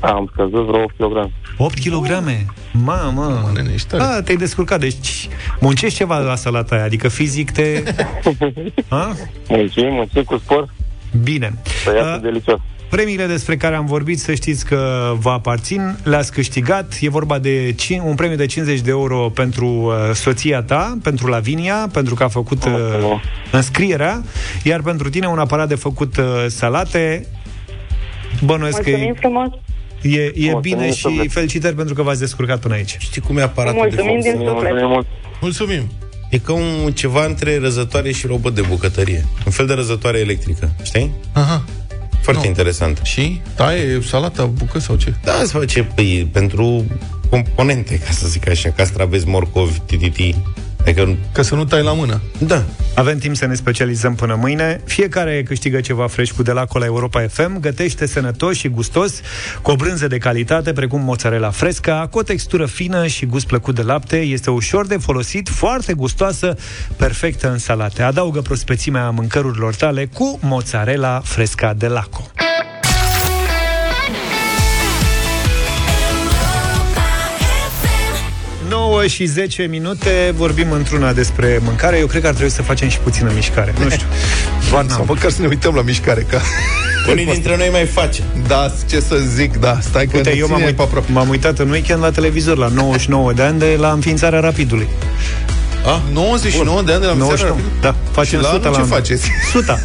Am scăzut vreo 8 kg. 8 kg? Mamă! Nene, ești tare. A, te-ai descurcat, deci muncești ceva la salata aia, adică fizic te... A? Muncim, muncim cu sport, Bine. să iasă A, delicios. Premiile despre care am vorbit, să știți că vă aparțin, le-ați câștigat. E vorba de cin- un premiu de 50 de euro pentru uh, soția ta, pentru Lavinia, pentru că a făcut uh, Mulțumesc. înscrierea, iar pentru tine un aparat de făcut uh, salate. Bănuiesc că Mulțumim e, frumos! E, e Mulțumim bine și suflet. felicitări pentru că v-ați descurcat până aici. Știi cum e aparatul Mulțumim de din făcut? suflet! Mulțumim mult. Mulțumim. E ca un ceva între răzătoare și robot de bucătărie. Un fel de răzătoare electrică, știi? Aha. Foarte Nu. interesant. Și? Taie salata, bucăți sau ce? Da, se face păi, pentru componente, ca să zic așa, castraveți, morcovi, tititi. Adică, Ca să nu tai la mână. da, Avem timp să ne specializăm până mâine. Fiecare câștigă ceva fresh cu de la Cola Europa FM, gătește sănătos și gustos, cu o brânză de calitate, precum mozzarella fresca, cu o textură fină și gust plăcut de lapte, este ușor de folosit, foarte gustoasă, perfectă în salate. Adaugă prospețimea mâncărurilor tale cu mozzarella fresca de Laco. 9 și 10 minute vorbim într-una despre mâncare. Eu cred că ar trebui să facem și puțină mișcare. Nu știu. Varna, sau măcar să ne uităm la mișcare, ca... unii dintre noi mai face. Da, ce să zic, da, stai că Uite, ne eu m-am, ține uit, pe aproape. m-am uitat în weekend la televizor la 99 de ani de la înființarea Rapidului. Ah, 99 de ani de la 99. Miseria Da, facem Și la 100 anul la ce anul. faceți? 100.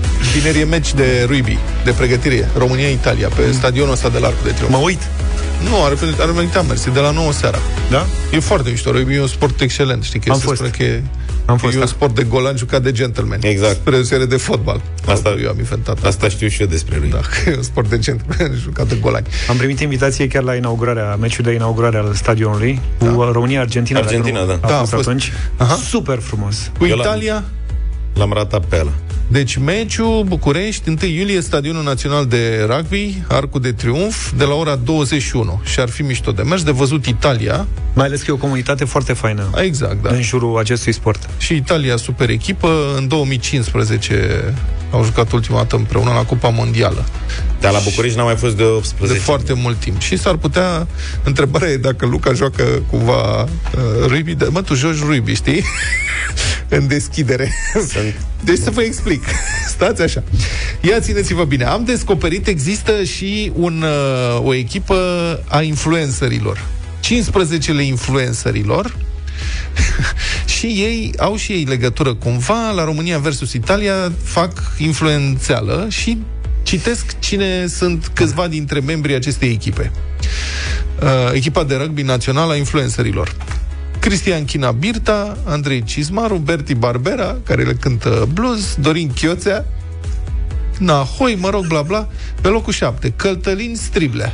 Vineri e meci de rugby, de pregătire, România-Italia, pe Mm. stadionul ăsta de la Arcul de Triunf. Mă uit. Nu, are, are meritat mersi, de la 9 seara. Da? E foarte mișto, rugby e un sport excelent, știi că Am se fost. spune că e, Am că fost, e da. un sport de golan jucat de gentleman. Exact. Spre deosebire de fotbal. Asta- eu am inventat Asta știu și eu despre lui. Da, că e un sport de gentleman jucat de golani. Am primit invitație chiar la inaugurarea, meciul de inaugurare al stadionului cu România-Argentina. dacă Argentina, nu da. A Da, a fost fost. atunci. Aha. Super frumos. Cu Eu l-am- Italia, L-am ratat pe ăla. Deci meciul București, 1 iulie, Stadionul Național de Rugby, Arcul de Triunf, de la ora 21. Și ar fi mișto de mers, de văzut Italia. Mai ales că e o comunitate foarte faină Exact, da. în jurul acestui sport. Și Italia, super echipă, în 2015 au jucat ultima dată împreună la Cupa Mondială. Dar la București n-a mai fost de De 18. foarte mult timp. Și s-ar putea... Întrebarea e dacă Luca joacă cumva uh, rugby. De, mă, tu joci rugby, știi? În deschidere. Sunt... Deci să vă explic. Stați așa. Ia țineți-vă bine. Am descoperit, există și un, uh, o echipă a influencerilor. 15-le influencerilor și ei au și ei legătură cumva la România versus Italia, fac influențeală și citesc cine sunt câțiva dintre membrii acestei echipe. Uh, echipa de rugby națională a influencerilor. Cristian China Birta, Andrei Cismaru, Berti Barbera, care le cântă blues, Dorin Chioțea, Nahoi, mă rog, bla bla. Pe locul 7, Cătălin Striblea.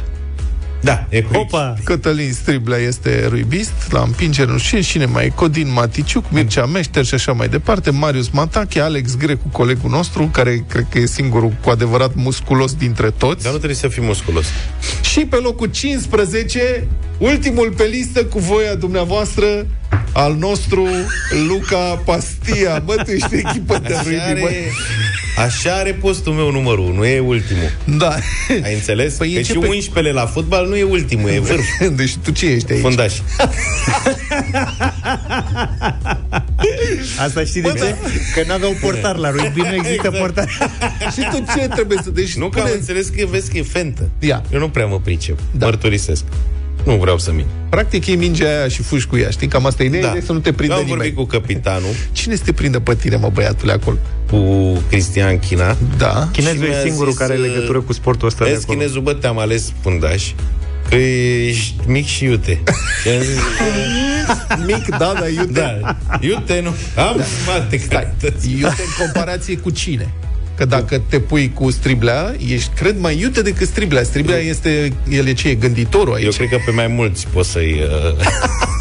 Da, e cu Opa! Cătălin Striblea este ruibist, la împingere nu știu cine mai e, Codin Maticiuc, Mircea Meșter și așa mai departe, Marius Matache, Alex Grecu, colegul nostru, care cred că e singurul cu adevărat musculos dintre toți. Dar nu trebuie să fii musculos. Și pe locul 15, ultimul pe listă cu voia dumneavoastră, al nostru Luca Pastia. Bă, tu ești echipă de Așa ruibi, bă. are, așa are postul meu numărul, nu e ultimul. Da. Ai înțeles? Păi Păi e că ce și pe- 11 la fotbal nu e ultimul, e vârf. Deci tu ce ești aici? Fundaș. Asta știi de ce? Că n-aveau portar la rugby, nu există Exact. portar. Și tu ce trebuie să... Deci Nu că am spune- înțeles că vezi că e fentă. Ia. Eu nu prea mă pricep. Da. Mărturisesc. Nu vreau să mint. Practic e mingea aia și fugi cu ea, știi? Cam asta e ideea, Da. e să nu te prinde Eu am nimeni. vorbit cu capitanul, Cine să te prinde pe tine, mă, băiatule, acolo? cu Cristian China. Da. Chinezul Și mi-a e singurul zis, care are uh, legătură cu sportul ăsta de Vezi, acolo. chinezul, bă, te-am ales fundaș că ești mic și iute. Și am zis, Mic, da, da, iute. da, iute nu. Am mate calități. Iute în comparație cu cine? Că dacă te pui cu striblea, ești, cred, mai iute decât striblea. Striblea este, el e ce, e gânditorul aici. Eu cred că pe mai mulți pot să-i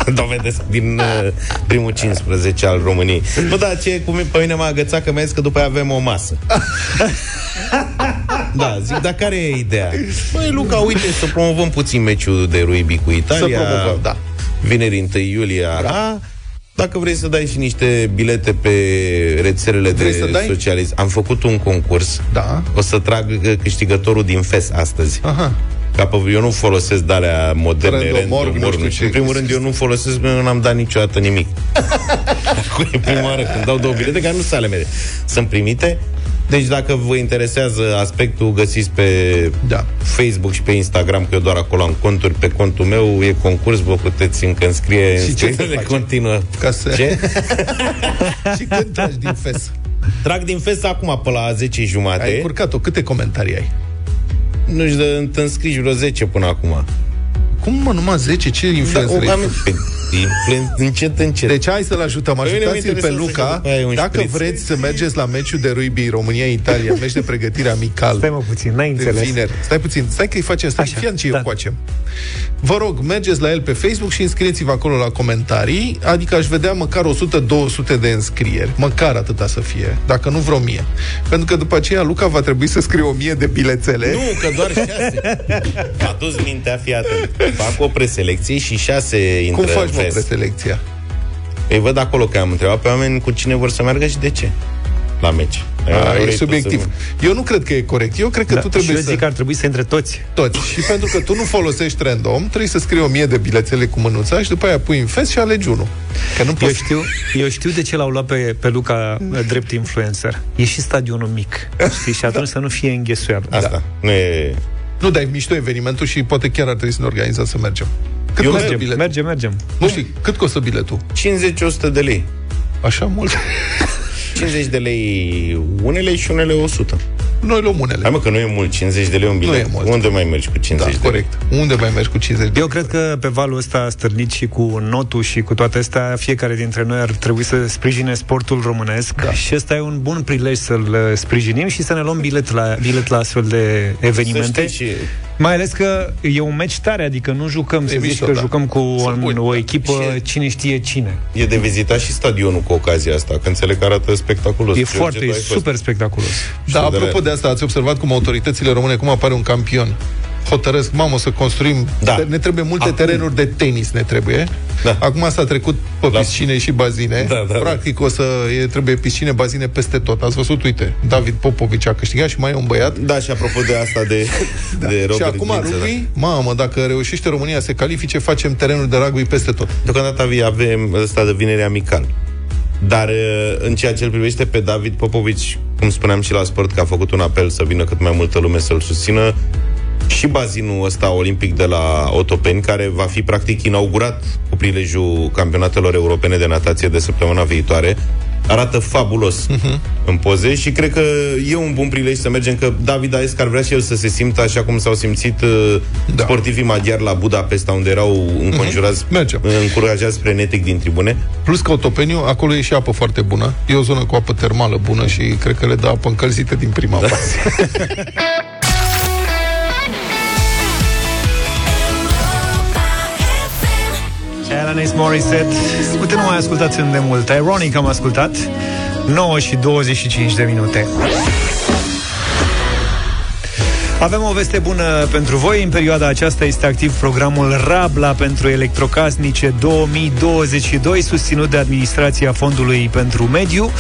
uh, dovedesc din uh, primul 15 al României. Nu, da, ce cu mine, pe mine m-a agățat că mi-a zis că după aia avem o masă. da, zic, dar care e ideea? Băi, Luca, uite, să promovăm puțin meciul de rugby cu Italia. Să promovăm, da. Vineri 1 iulie, da. Dacă vrei să dai și niște bilete pe rețelele Vrei de să dai? socializare. Am făcut un concurs. Da. O să trag uh, câștigătorul din FES astăzi. Aha. Ca pe, eu nu folosesc de-alea moderne, Randomorg, random, nu știu morg, și ce în primul rând eu nu folosesc, pentru că nu am dat niciodată nimic. Acum e prima oară când dau două bilete, care nu sunt ale mele. Sunt primite. Deci dacă vă interesează aspectul, găsiți pe Da. Facebook și pe Instagram, că eu doar acolo am conturi. Pe contul meu e concurs, vă puteți încă înscrie. Și ce se înscrierile face? continuă. Ca să... Ce? și când tragi din fes? Trag din fest acum pe la 10 jumate. Ai curcat-o. Câte comentarii ai? Nu știu, de- te înscriși vreo 10 până acum. Cum, mă, numai 10? Ce Da, influencer o, am, influen- încet, încet. Deci hai să-l ajutăm. Pe mine mă Ajutați-l pe interesează Luca. că după aia e un Dacă șpriț. vreți să mergeți la meciul de rugby România-Italia, meci de pregătire amical. Stai mă puțin, n-ai de înțeles. vineri. Stai puțin, stai că îi facem, stai, Așa, fii ce da. eu facem. Vă rog, mergeți la el pe Facebook și înscrieți-vă acolo la comentarii, adică aș vedea măcar 100-200 de înscrieri, măcar atâta să fie, dacă nu vreo mie. Pentru că după aceea Luca va trebui să scrie o mie de bilețele. Nu, că doar șase. M-a dus mintea, fii atent. Fac o preselecție și șase intră Cum faci, în mă, fest. preselecția? Îi văd acolo că am întrebat pe oameni cu cine vor să meargă și de ce la meci. A, Vrei e tu subiectiv. să- Eu nu cred că e corect. Eu cred că Da, tu și trebuie eu să... zic că ar trebui să intre toți. Toți. Și pentru că tu nu folosești random, trebuie să scrii o mie de bilețele cu mânuța și după aia pui în fest și alegi unul. Că nu Eu poți... știu, eu știu de ce l-au luat pe, pe Luca uh, drept influencer. E și stadionul mic, știi? Și atunci să nu fie înghesuiat. Asta. Nu e... Nu, dar e mișto evenimentul și poate chiar ar trebui să ne organizăm să mergem. Cât Eu costă Mergem, biletul? mergem, mergem. Nu știi, cât costă biletul? 50-100 de lei. Așa mult? 50 de lei unele și unele 100. Noi luăm unele. Hai mă că nu e mult, 50 de lei un bilet. Nu e mult. Unde mai mergi cu Da, 50 de lei? corect. Unde mai mergi cu 50 de Eu cred că pe valul ăsta stârnit și cu notul și cu toate astea, fiecare dintre noi ar trebui să sprijine sportul românesc da. și ăsta e un bun prilej să-l uh, sprijinim și să ne luăm bilet la, bilet la astfel de evenimente. Să știi și Mai ales că e un meci tare, adică nu jucăm, să zici mișto, că da. jucăm cu Sunt un, buni, o da. echipă, Și- cine știe cine. e de vizitat și stadionul cu ocazia asta, că înțeleg că arată spectaculos. E George, foarte, tu e ai fost. super spectaculos. Da, Și de apropo la- de asta, ați observat cum autoritățile române, cum apare un campion? Hotărăsc, mamă, să construim... Da. Ne trebuie multe Acum. terenuri de tenis, ne trebuie. Da. Acum s-a trecut pe La- piscine și bazine. Da, da, da. Practic o să e, trebuie piscine, bazine peste tot. Ați văzut, uite, David Popovici a câștigat și mai e un băiat. Da, și apropo de asta de, da. de și Robert acum Ghință, da. rugby, mamă, dacă reușește România să se califice, facem terenuri de rugby peste tot. Deocamdată avi- avem ăsta de vinere amical. Dar uh, în ceea ce îl privește pe David Popovici, cum spuneam și la sport, că a făcut un apel să vină cât mai multă lume să-l susțină, și bazinul ăsta olimpic de la Otopeni, care va fi practic inaugurat cu prilejul campionatelor europene de natație de săptămâna viitoare, arată fabulos uh-huh. în poze și cred că e un bun prilej să mergem, că David Aescu ar vrea și el să se simtă așa cum s-au simțit uh, da. sportivii maghiari la Budapesta, unde erau înconjurați, uh-huh. Mergem. încurajați frenetic din tribune. Plus că Otopeniu, acolo e și apă foarte bună. E o zonă cu apă termală bună și cred că le dă apă încălzită din prima da. Alanis Morissette. Uite, nu mai ascultați de mult Ironic am ascultat. 9 și 25 de minute avem o veste bună pentru voi. În perioada aceasta este activ programul Rabla pentru electrocasnice 2022, susținut de Administrația Fondului pentru Mediu.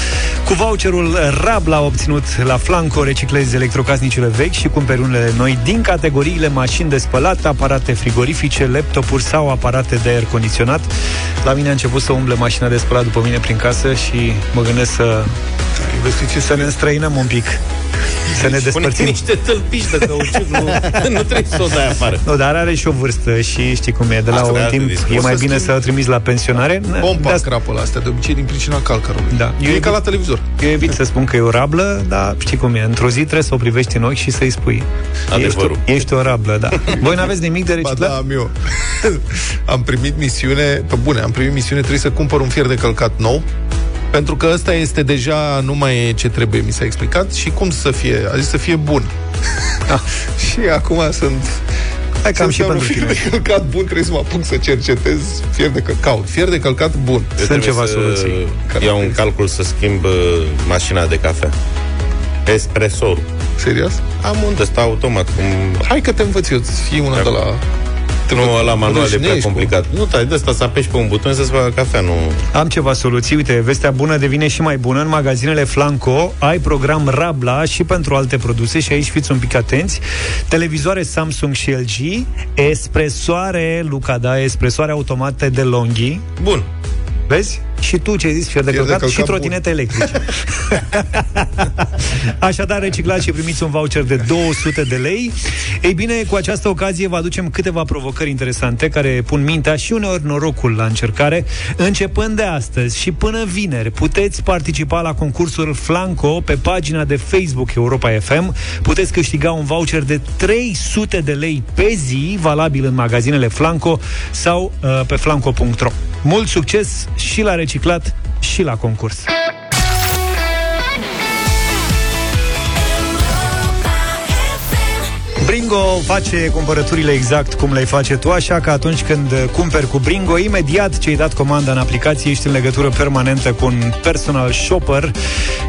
Cu voucherul Rabla obținut la Flanco, reciclezi electrocasnicele vechi și cumperi unele noi din categoriile mașini de spălat, aparate frigorifice, laptopuri sau aparate de aer condiționat. La mine a început să umble mașina de spălat după mine prin casă și mă gândesc să investiții să ne înstrăinăm un pic. Să ne despărțim. niște tălpiși de cauciuc, nu, nu trebuie să o dai afară. Nu, dar are și o vârstă și știi cum e. De la Asta un de timp altfel, e o mai să bine schimbi. să o trimiți la pensionare. Pompa De scrapă la astea, de obicei din pricina calcarului. Da. Eu e ca la televizor. Eu evit să spun că e o rablă, dar știi cum e. Într-o zi trebuie să o privești în ochi și să-i spui. Adevărul. Ești, ești o rablă, da. Voi n-aveți nimic de Ba reciclat? da, am eu. am primit misiune, pe bune, am primit misiune, trebuie să cumpăr un fier de călcat nou, pentru că ăsta este deja, nu mai e ce trebuie, mi s-a explicat, și cum să fie, a zis să fie bun. și acum sunt... Hai că am să și iau un pentru fier tine. de călcat bun, trebuie să mă apuc să cercetez fier de călcat. Fier de călcat bun. Eu trebuie să Iau un calcul să schimb uh, mașina de cafea. Espresorul. Serios? Am un ăsta automat. Cum... Hai că te învăț eu, fii una de la... Nu, la manual e prea Râșnești cu- complicat. Nu, tai de asta să apeși pe un buton să-ți facă cafea, nu... Am ceva soluții. Uite, vestea bună devine și mai bună. În magazinele Flanco ai program Rabla și pentru alte produse și aici fiți un pic atenți. Televizoare Samsung și LG, espresoare, Luca, da, espresoare automate de Longhi. Bun. Vezi? Și tu ce ai zis, fier de Fier de călcat și călcat trotinete electrice. Așadar, reciclați și primiți un voucher de 200 de lei. Ei bine, cu această ocazie vă aducem câteva provocări interesante care pun mintea și uneori norocul la încercare. Începând de astăzi și până vineri, puteți participa la concursul Flanco pe pagina de Facebook Europa FM. Puteți câștiga un voucher de 300 de lei pe zi, valabil în magazinele Flanco sau uh, pe flanco.ro. Mult succes și la reciclat și la concurs. Bringo face cumpărăturile exact cum le face tu, așa că atunci când cumperi cu Bringo, imediat ce ai dat comanda în aplicație, ești în legătură permanentă cu un personal shopper.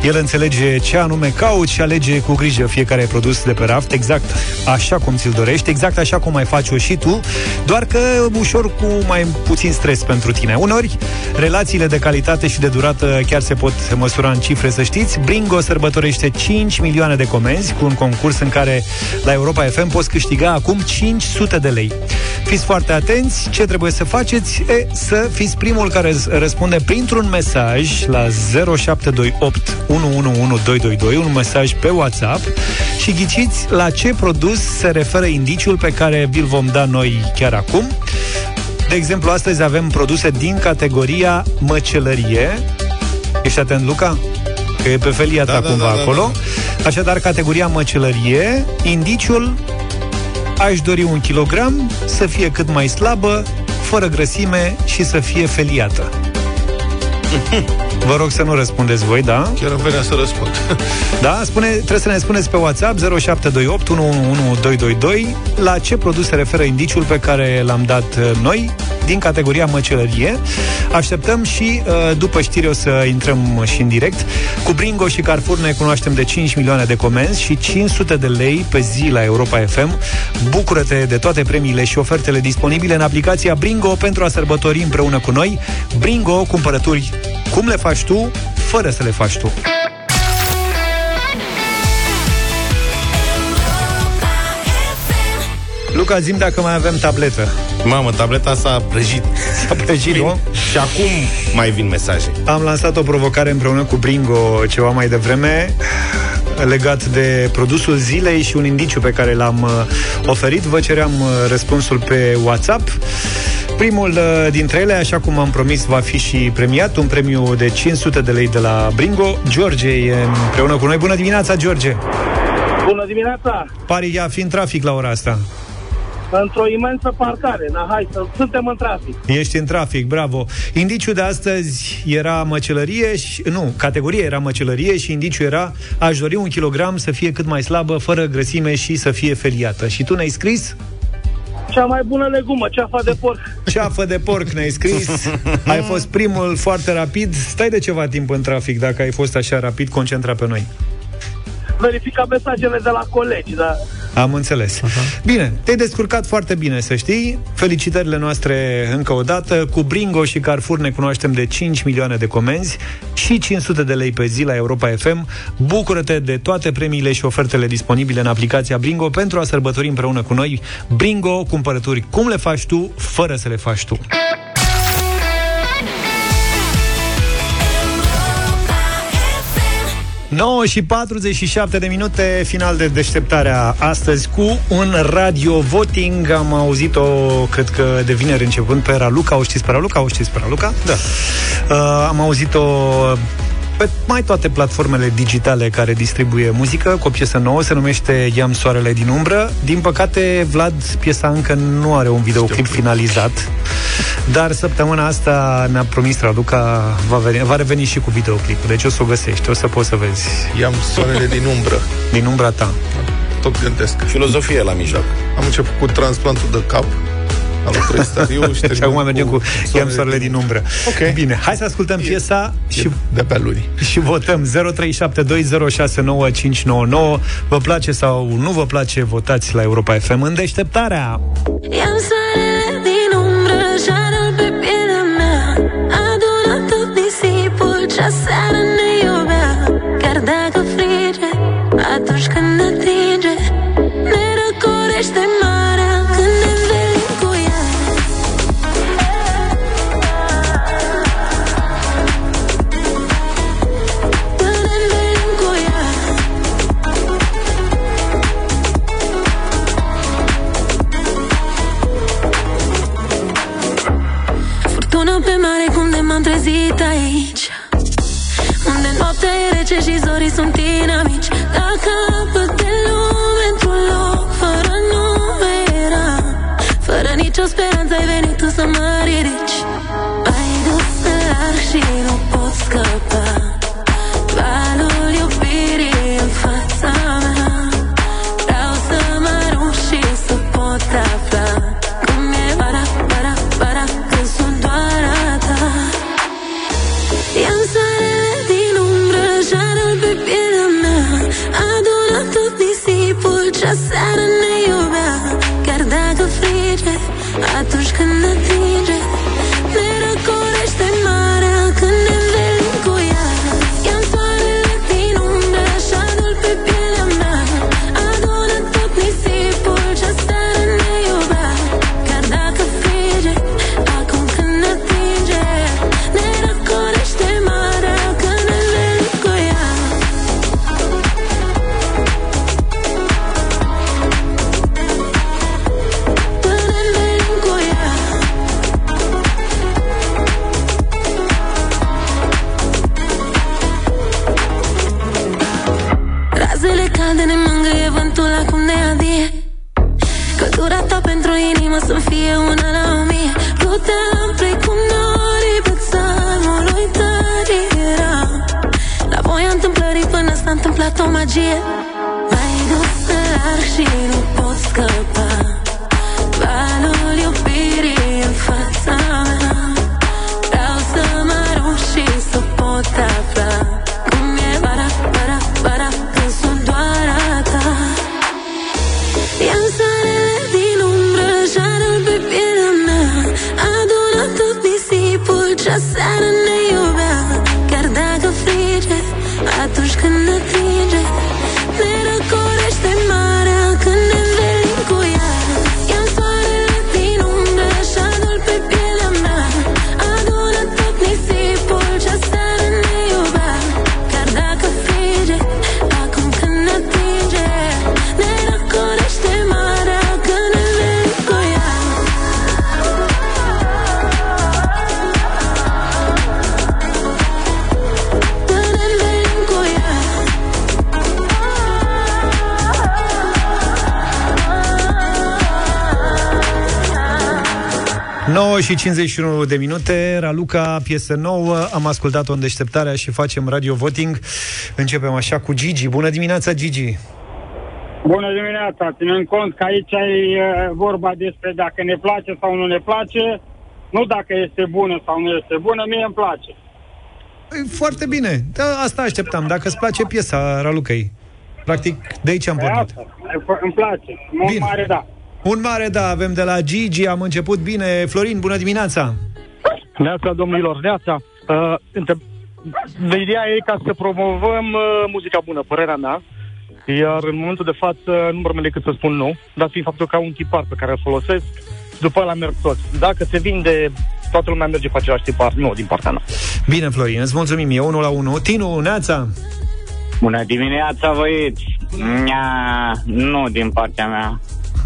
El înțelege ce anume cauți și alege cu grijă fiecare produs de pe raft, exact așa cum ți-l dorești, exact așa cum mai faci-o și tu, doar că ușor cu mai puțin stres pentru tine. Uneori, relațiile de calitate și de durată chiar se pot măsura în cifre, să știți. Bringo sărbătorește 5 milioane de comenzi cu un concurs în care la Europa FM poți câștiga acum 500 de lei. Fiți foarte atenți, ce trebuie să faceți e să fiți primul care îți răspunde printr-un mesaj la 0728 111222, un mesaj pe WhatsApp și ghiciți la ce produs se referă indiciul pe care vi-l vom da noi chiar acum. De exemplu, astăzi avem produse din categoria măcelărie. Ești atent, Luca? Că e pe felia ta Da, da, cumva da, da, acolo. Așadar, categoria măcelărie, indiciul aș dori un kilogram să fie cât mai slabă, fără grăsime și să fie feliată. Vă rog să nu răspundeți voi, da? Chiar îmi venea să răspund. Da, spune, trebuie să ne spuneți pe WhatsApp 0728 111222 la ce produs se referă indiciul pe care l-am dat uh, noi din categoria măcelărie. Așteptăm și uh, după știri o să intrăm și în direct. Cu Bringo și Carrefour ne cunoaștem de 5 milioane de comenzi și 500 de lei pe zi la Europa FM. Bucură-te de toate premiile și ofertele disponibile în aplicația Bringo pentru a sărbători împreună cu noi. Bringo, cumpărături cum le faci tu, fără să le faci tu. Luca, zim dacă mai avem tabletă. Mamă, tableta s-a prăjit. S-a prăjit, nu? Și acum mai vin mesaje. Am lansat o provocare împreună cu Bringo ceva mai devreme legat de produsul zilei și un indiciu pe care l-am uh, oferit. Vă ceream uh, răspunsul pe WhatsApp. Primul uh, dintre ele, așa cum am promis, va fi și premiat, un premiu de 500 de lei de la Bringo. George e împreună cu noi. Bună dimineața, George! Bună dimineața! Pare ia fi în trafic la ora asta. Într-o imensă parcare, na hai, să, suntem în trafic. Ești în trafic, bravo. Indiciul de astăzi era măcelărie și, nu, categoria era măcelărie și indiciul era aș dori un kilogram să fie cât mai slabă, fără grăsime și să fie feliată. Și tu ne-ai scris? Cea mai bună legumă, ceafa de porc. Ceafă de porc ne-ai scris. ai fost primul foarte rapid. Stai de ceva timp în trafic dacă ai fost așa rapid, concentra pe noi. Verifica mesajele de la colegi, dar Am înțeles. Uh-huh. Bine, te-ai descurcat foarte bine, să știi. Felicitările noastre încă o dată. Cu Bringo și Carrefour ne cunoaștem de 5 milioane de comenzi și 500 de lei pe zi la Europa FM. Bucură-te de toate premiile și ofertele disponibile în aplicația Bringo pentru a sărbători împreună cu noi. Bringo, cumpărături cum le faci tu, fără să le faci tu. 9 și 47 de minute, final de deșteptarea astăzi cu un radio voting. Am auzit-o, cred că de vineri începând, pe Raluca. O știți pe Raluca? O știți pe Raluca? Da. Uh, am auzit-o pe mai toate platformele digitale care distribuie muzică, cu o piesă nouă, se numește Iam soarele din umbră. Din păcate, Vlad, piesa încă nu are un videoclip finalizat, dar săptămâna asta ne-a promis Raluca va, veni, va reveni și cu videoclipul, deci o să o găsești, o să poți să vezi. Iam soarele din umbră. Din umbra ta. Tot gândesc. Filozofie la mijloc. Am început cu transplantul de cap al lui Trăistariu și, și acum mergem cu Iam soarele din umbră. Ok. Bine, hai să ascultăm piesa și, de pe luni. și votăm 0372069599. Vă place sau nu vă place, votați la Europa FM în deșteptarea. Iam sunt inamici. La capăt de lume într-un loc fără nume era Fără nicio speranță ai venit tu să mă ridici. Ai dus în larg și nu și 51 de minute, Raluca, piesă nouă, am ascultat-o în deșteptarea și facem radio voting. Începem așa cu Gigi. Bună dimineața, Gigi! Bună dimineața! Ținând cont că aici e uh, vorba despre dacă ne place sau nu ne place, nu dacă este bună sau nu este bună, mie îmi place. Păi, Foarte bine, da, asta așteptam, dacă îți place piesa Ralucăi. Practic, de aici am Pe pornit. asta, îmi place. Mult Bine. mare da. Un mare da, avem de la Gigi, am început bine. Florin, bună dimineața! Neața, domnilor, neața. Uh, între... Ideea e ca să promovăm uh, muzica bună, părerea mea. Iar în momentul de față nu mă rămâne decât să spun nu, dar fiind faptul că au un tipar pe care îl folosesc, după ăla merg toți. Dacă se vinde, toată lumea merge pe același tipar, nu din partea mea. Bine, Florin, îți mulțumim, e 1 la 1. Tinu, Neața! Bună dimineața, băieți! Nia, nu din partea mea.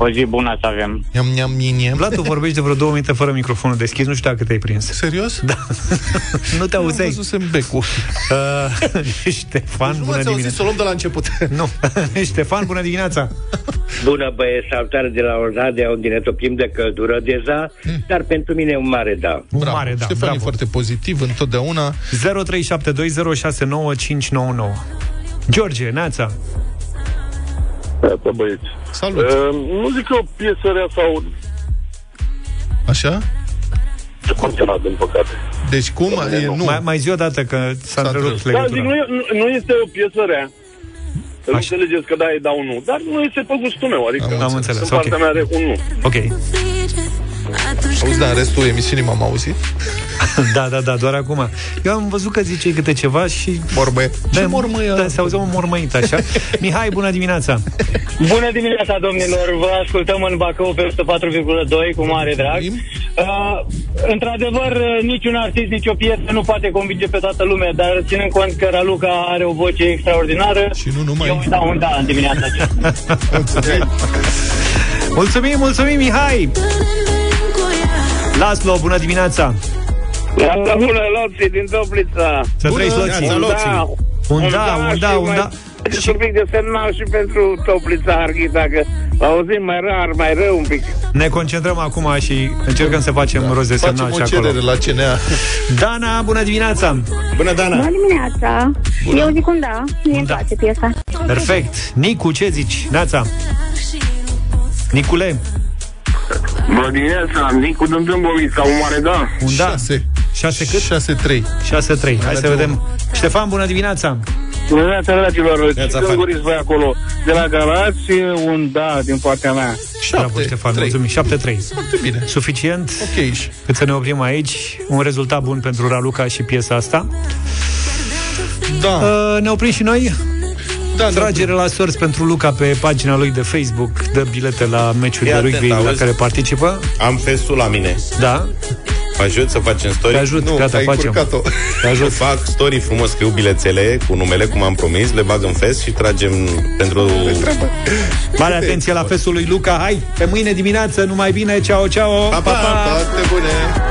O zi bună să avem. Iam, iam, inie. Vlad, tu vorbești de vreo două minute fără microfonul deschis, nu știu dacă te-ai prins. Serios? Da. nu te auzeai. Am văzut becul. Uh, Ștefan, Nu bună m-ați auzit, dimineața. să o luăm de la început. Nu. Ștefan, bună dimineața. Bună băieți, salutare de la Oradea, unde ne topim de căldură deja, dar pentru mine un mare da. Un mare da. Ștefan e foarte pozitiv întotdeauna. 0372069599. George, Neața. Neața, băieți. Salut. Uh, nu zic că o piesă rea sau Așa? conționat, din păcate. Deci cum? E, nu. Mai, mai zi o dată că s-a întrerupt Da, zic, legătura. nu, e- nu, nu este o piesă rea. Să nu înțelegeți că da, e dau nu. Dar nu este pe gustul meu. Adică Am înțeles, în ok. partea mea are un nu. Ok. Auzi, dar în restul emisiunii m-am auzit? da, da, da, doar acum. Eu am văzut că zice câte ceva și... Mormăie. Da, mormăie? Da, se auzea un mormăit, așa. Mihai, bună dimineața! Bună dimineața, domnilor! Vă ascultăm în Bacău pe 104,2 cu mare drag. Uh, într-adevăr, uh, niciun artist, nici o piesă nu poate convinge pe toată lumea, dar ținând cont că Raluca are o voce extraordinară, și nu numai. eu îi dau un da în dimineața aceasta. Mulțumim, mulțumim, Mihai! Laslo, bună dimineața! Neața bună, Loții din Toplița. Să trăiți, Loții. Un da, Un da, un da, și un mai- da. Și un pic de semnal și pentru Toplița Arghita, că auzim mai rar, mai rău un pic. Ne concentrăm acum și încercăm să facem rost de semnal Facem și o acolo. cerere la CNA. Dana, bună dimineața! Bună, Bună dimineața! Eu zic un da, mie îmi place piesa. Perfect. Nicu, ce zici? Neața. Nicule, Bună dimineața, Nicu Dândâmbovița, un mare da. un da. 6. 6 cât? 6-3. 6-3. Hai să vedem. Ștefan, bună dimineața! Bună dimineața, dragilor! Neața, Ce Fan. gânduriți voi acolo? De la Galați, un da din partea mea. Bravo, Ștefan, mulțumim. 7-3. Foarte bine. Suficient. Ok. Cât să ne oprim aici. Un rezultat bun pentru Raluca și piesa asta. Da. Uh, ne oprim și noi. Da, Tragere la sorți pentru Luca pe pagina lui de Facebook Dă bilete la meciuri Fii de atent, rugby la auzi? care participă Am festul la mine. Da Mă ajut să facem story? Te ajut, nu, gata, ai facem. încurcat-o. Te ajut. Fac story frumos, scriu bilețele cu numele, cum am promis, le bag în fest și tragem pentru... Mare atenție la festul lui Luca Hai, pe mâine dimineață, numai bine Ceau, ceau Pa, pa, toate bune!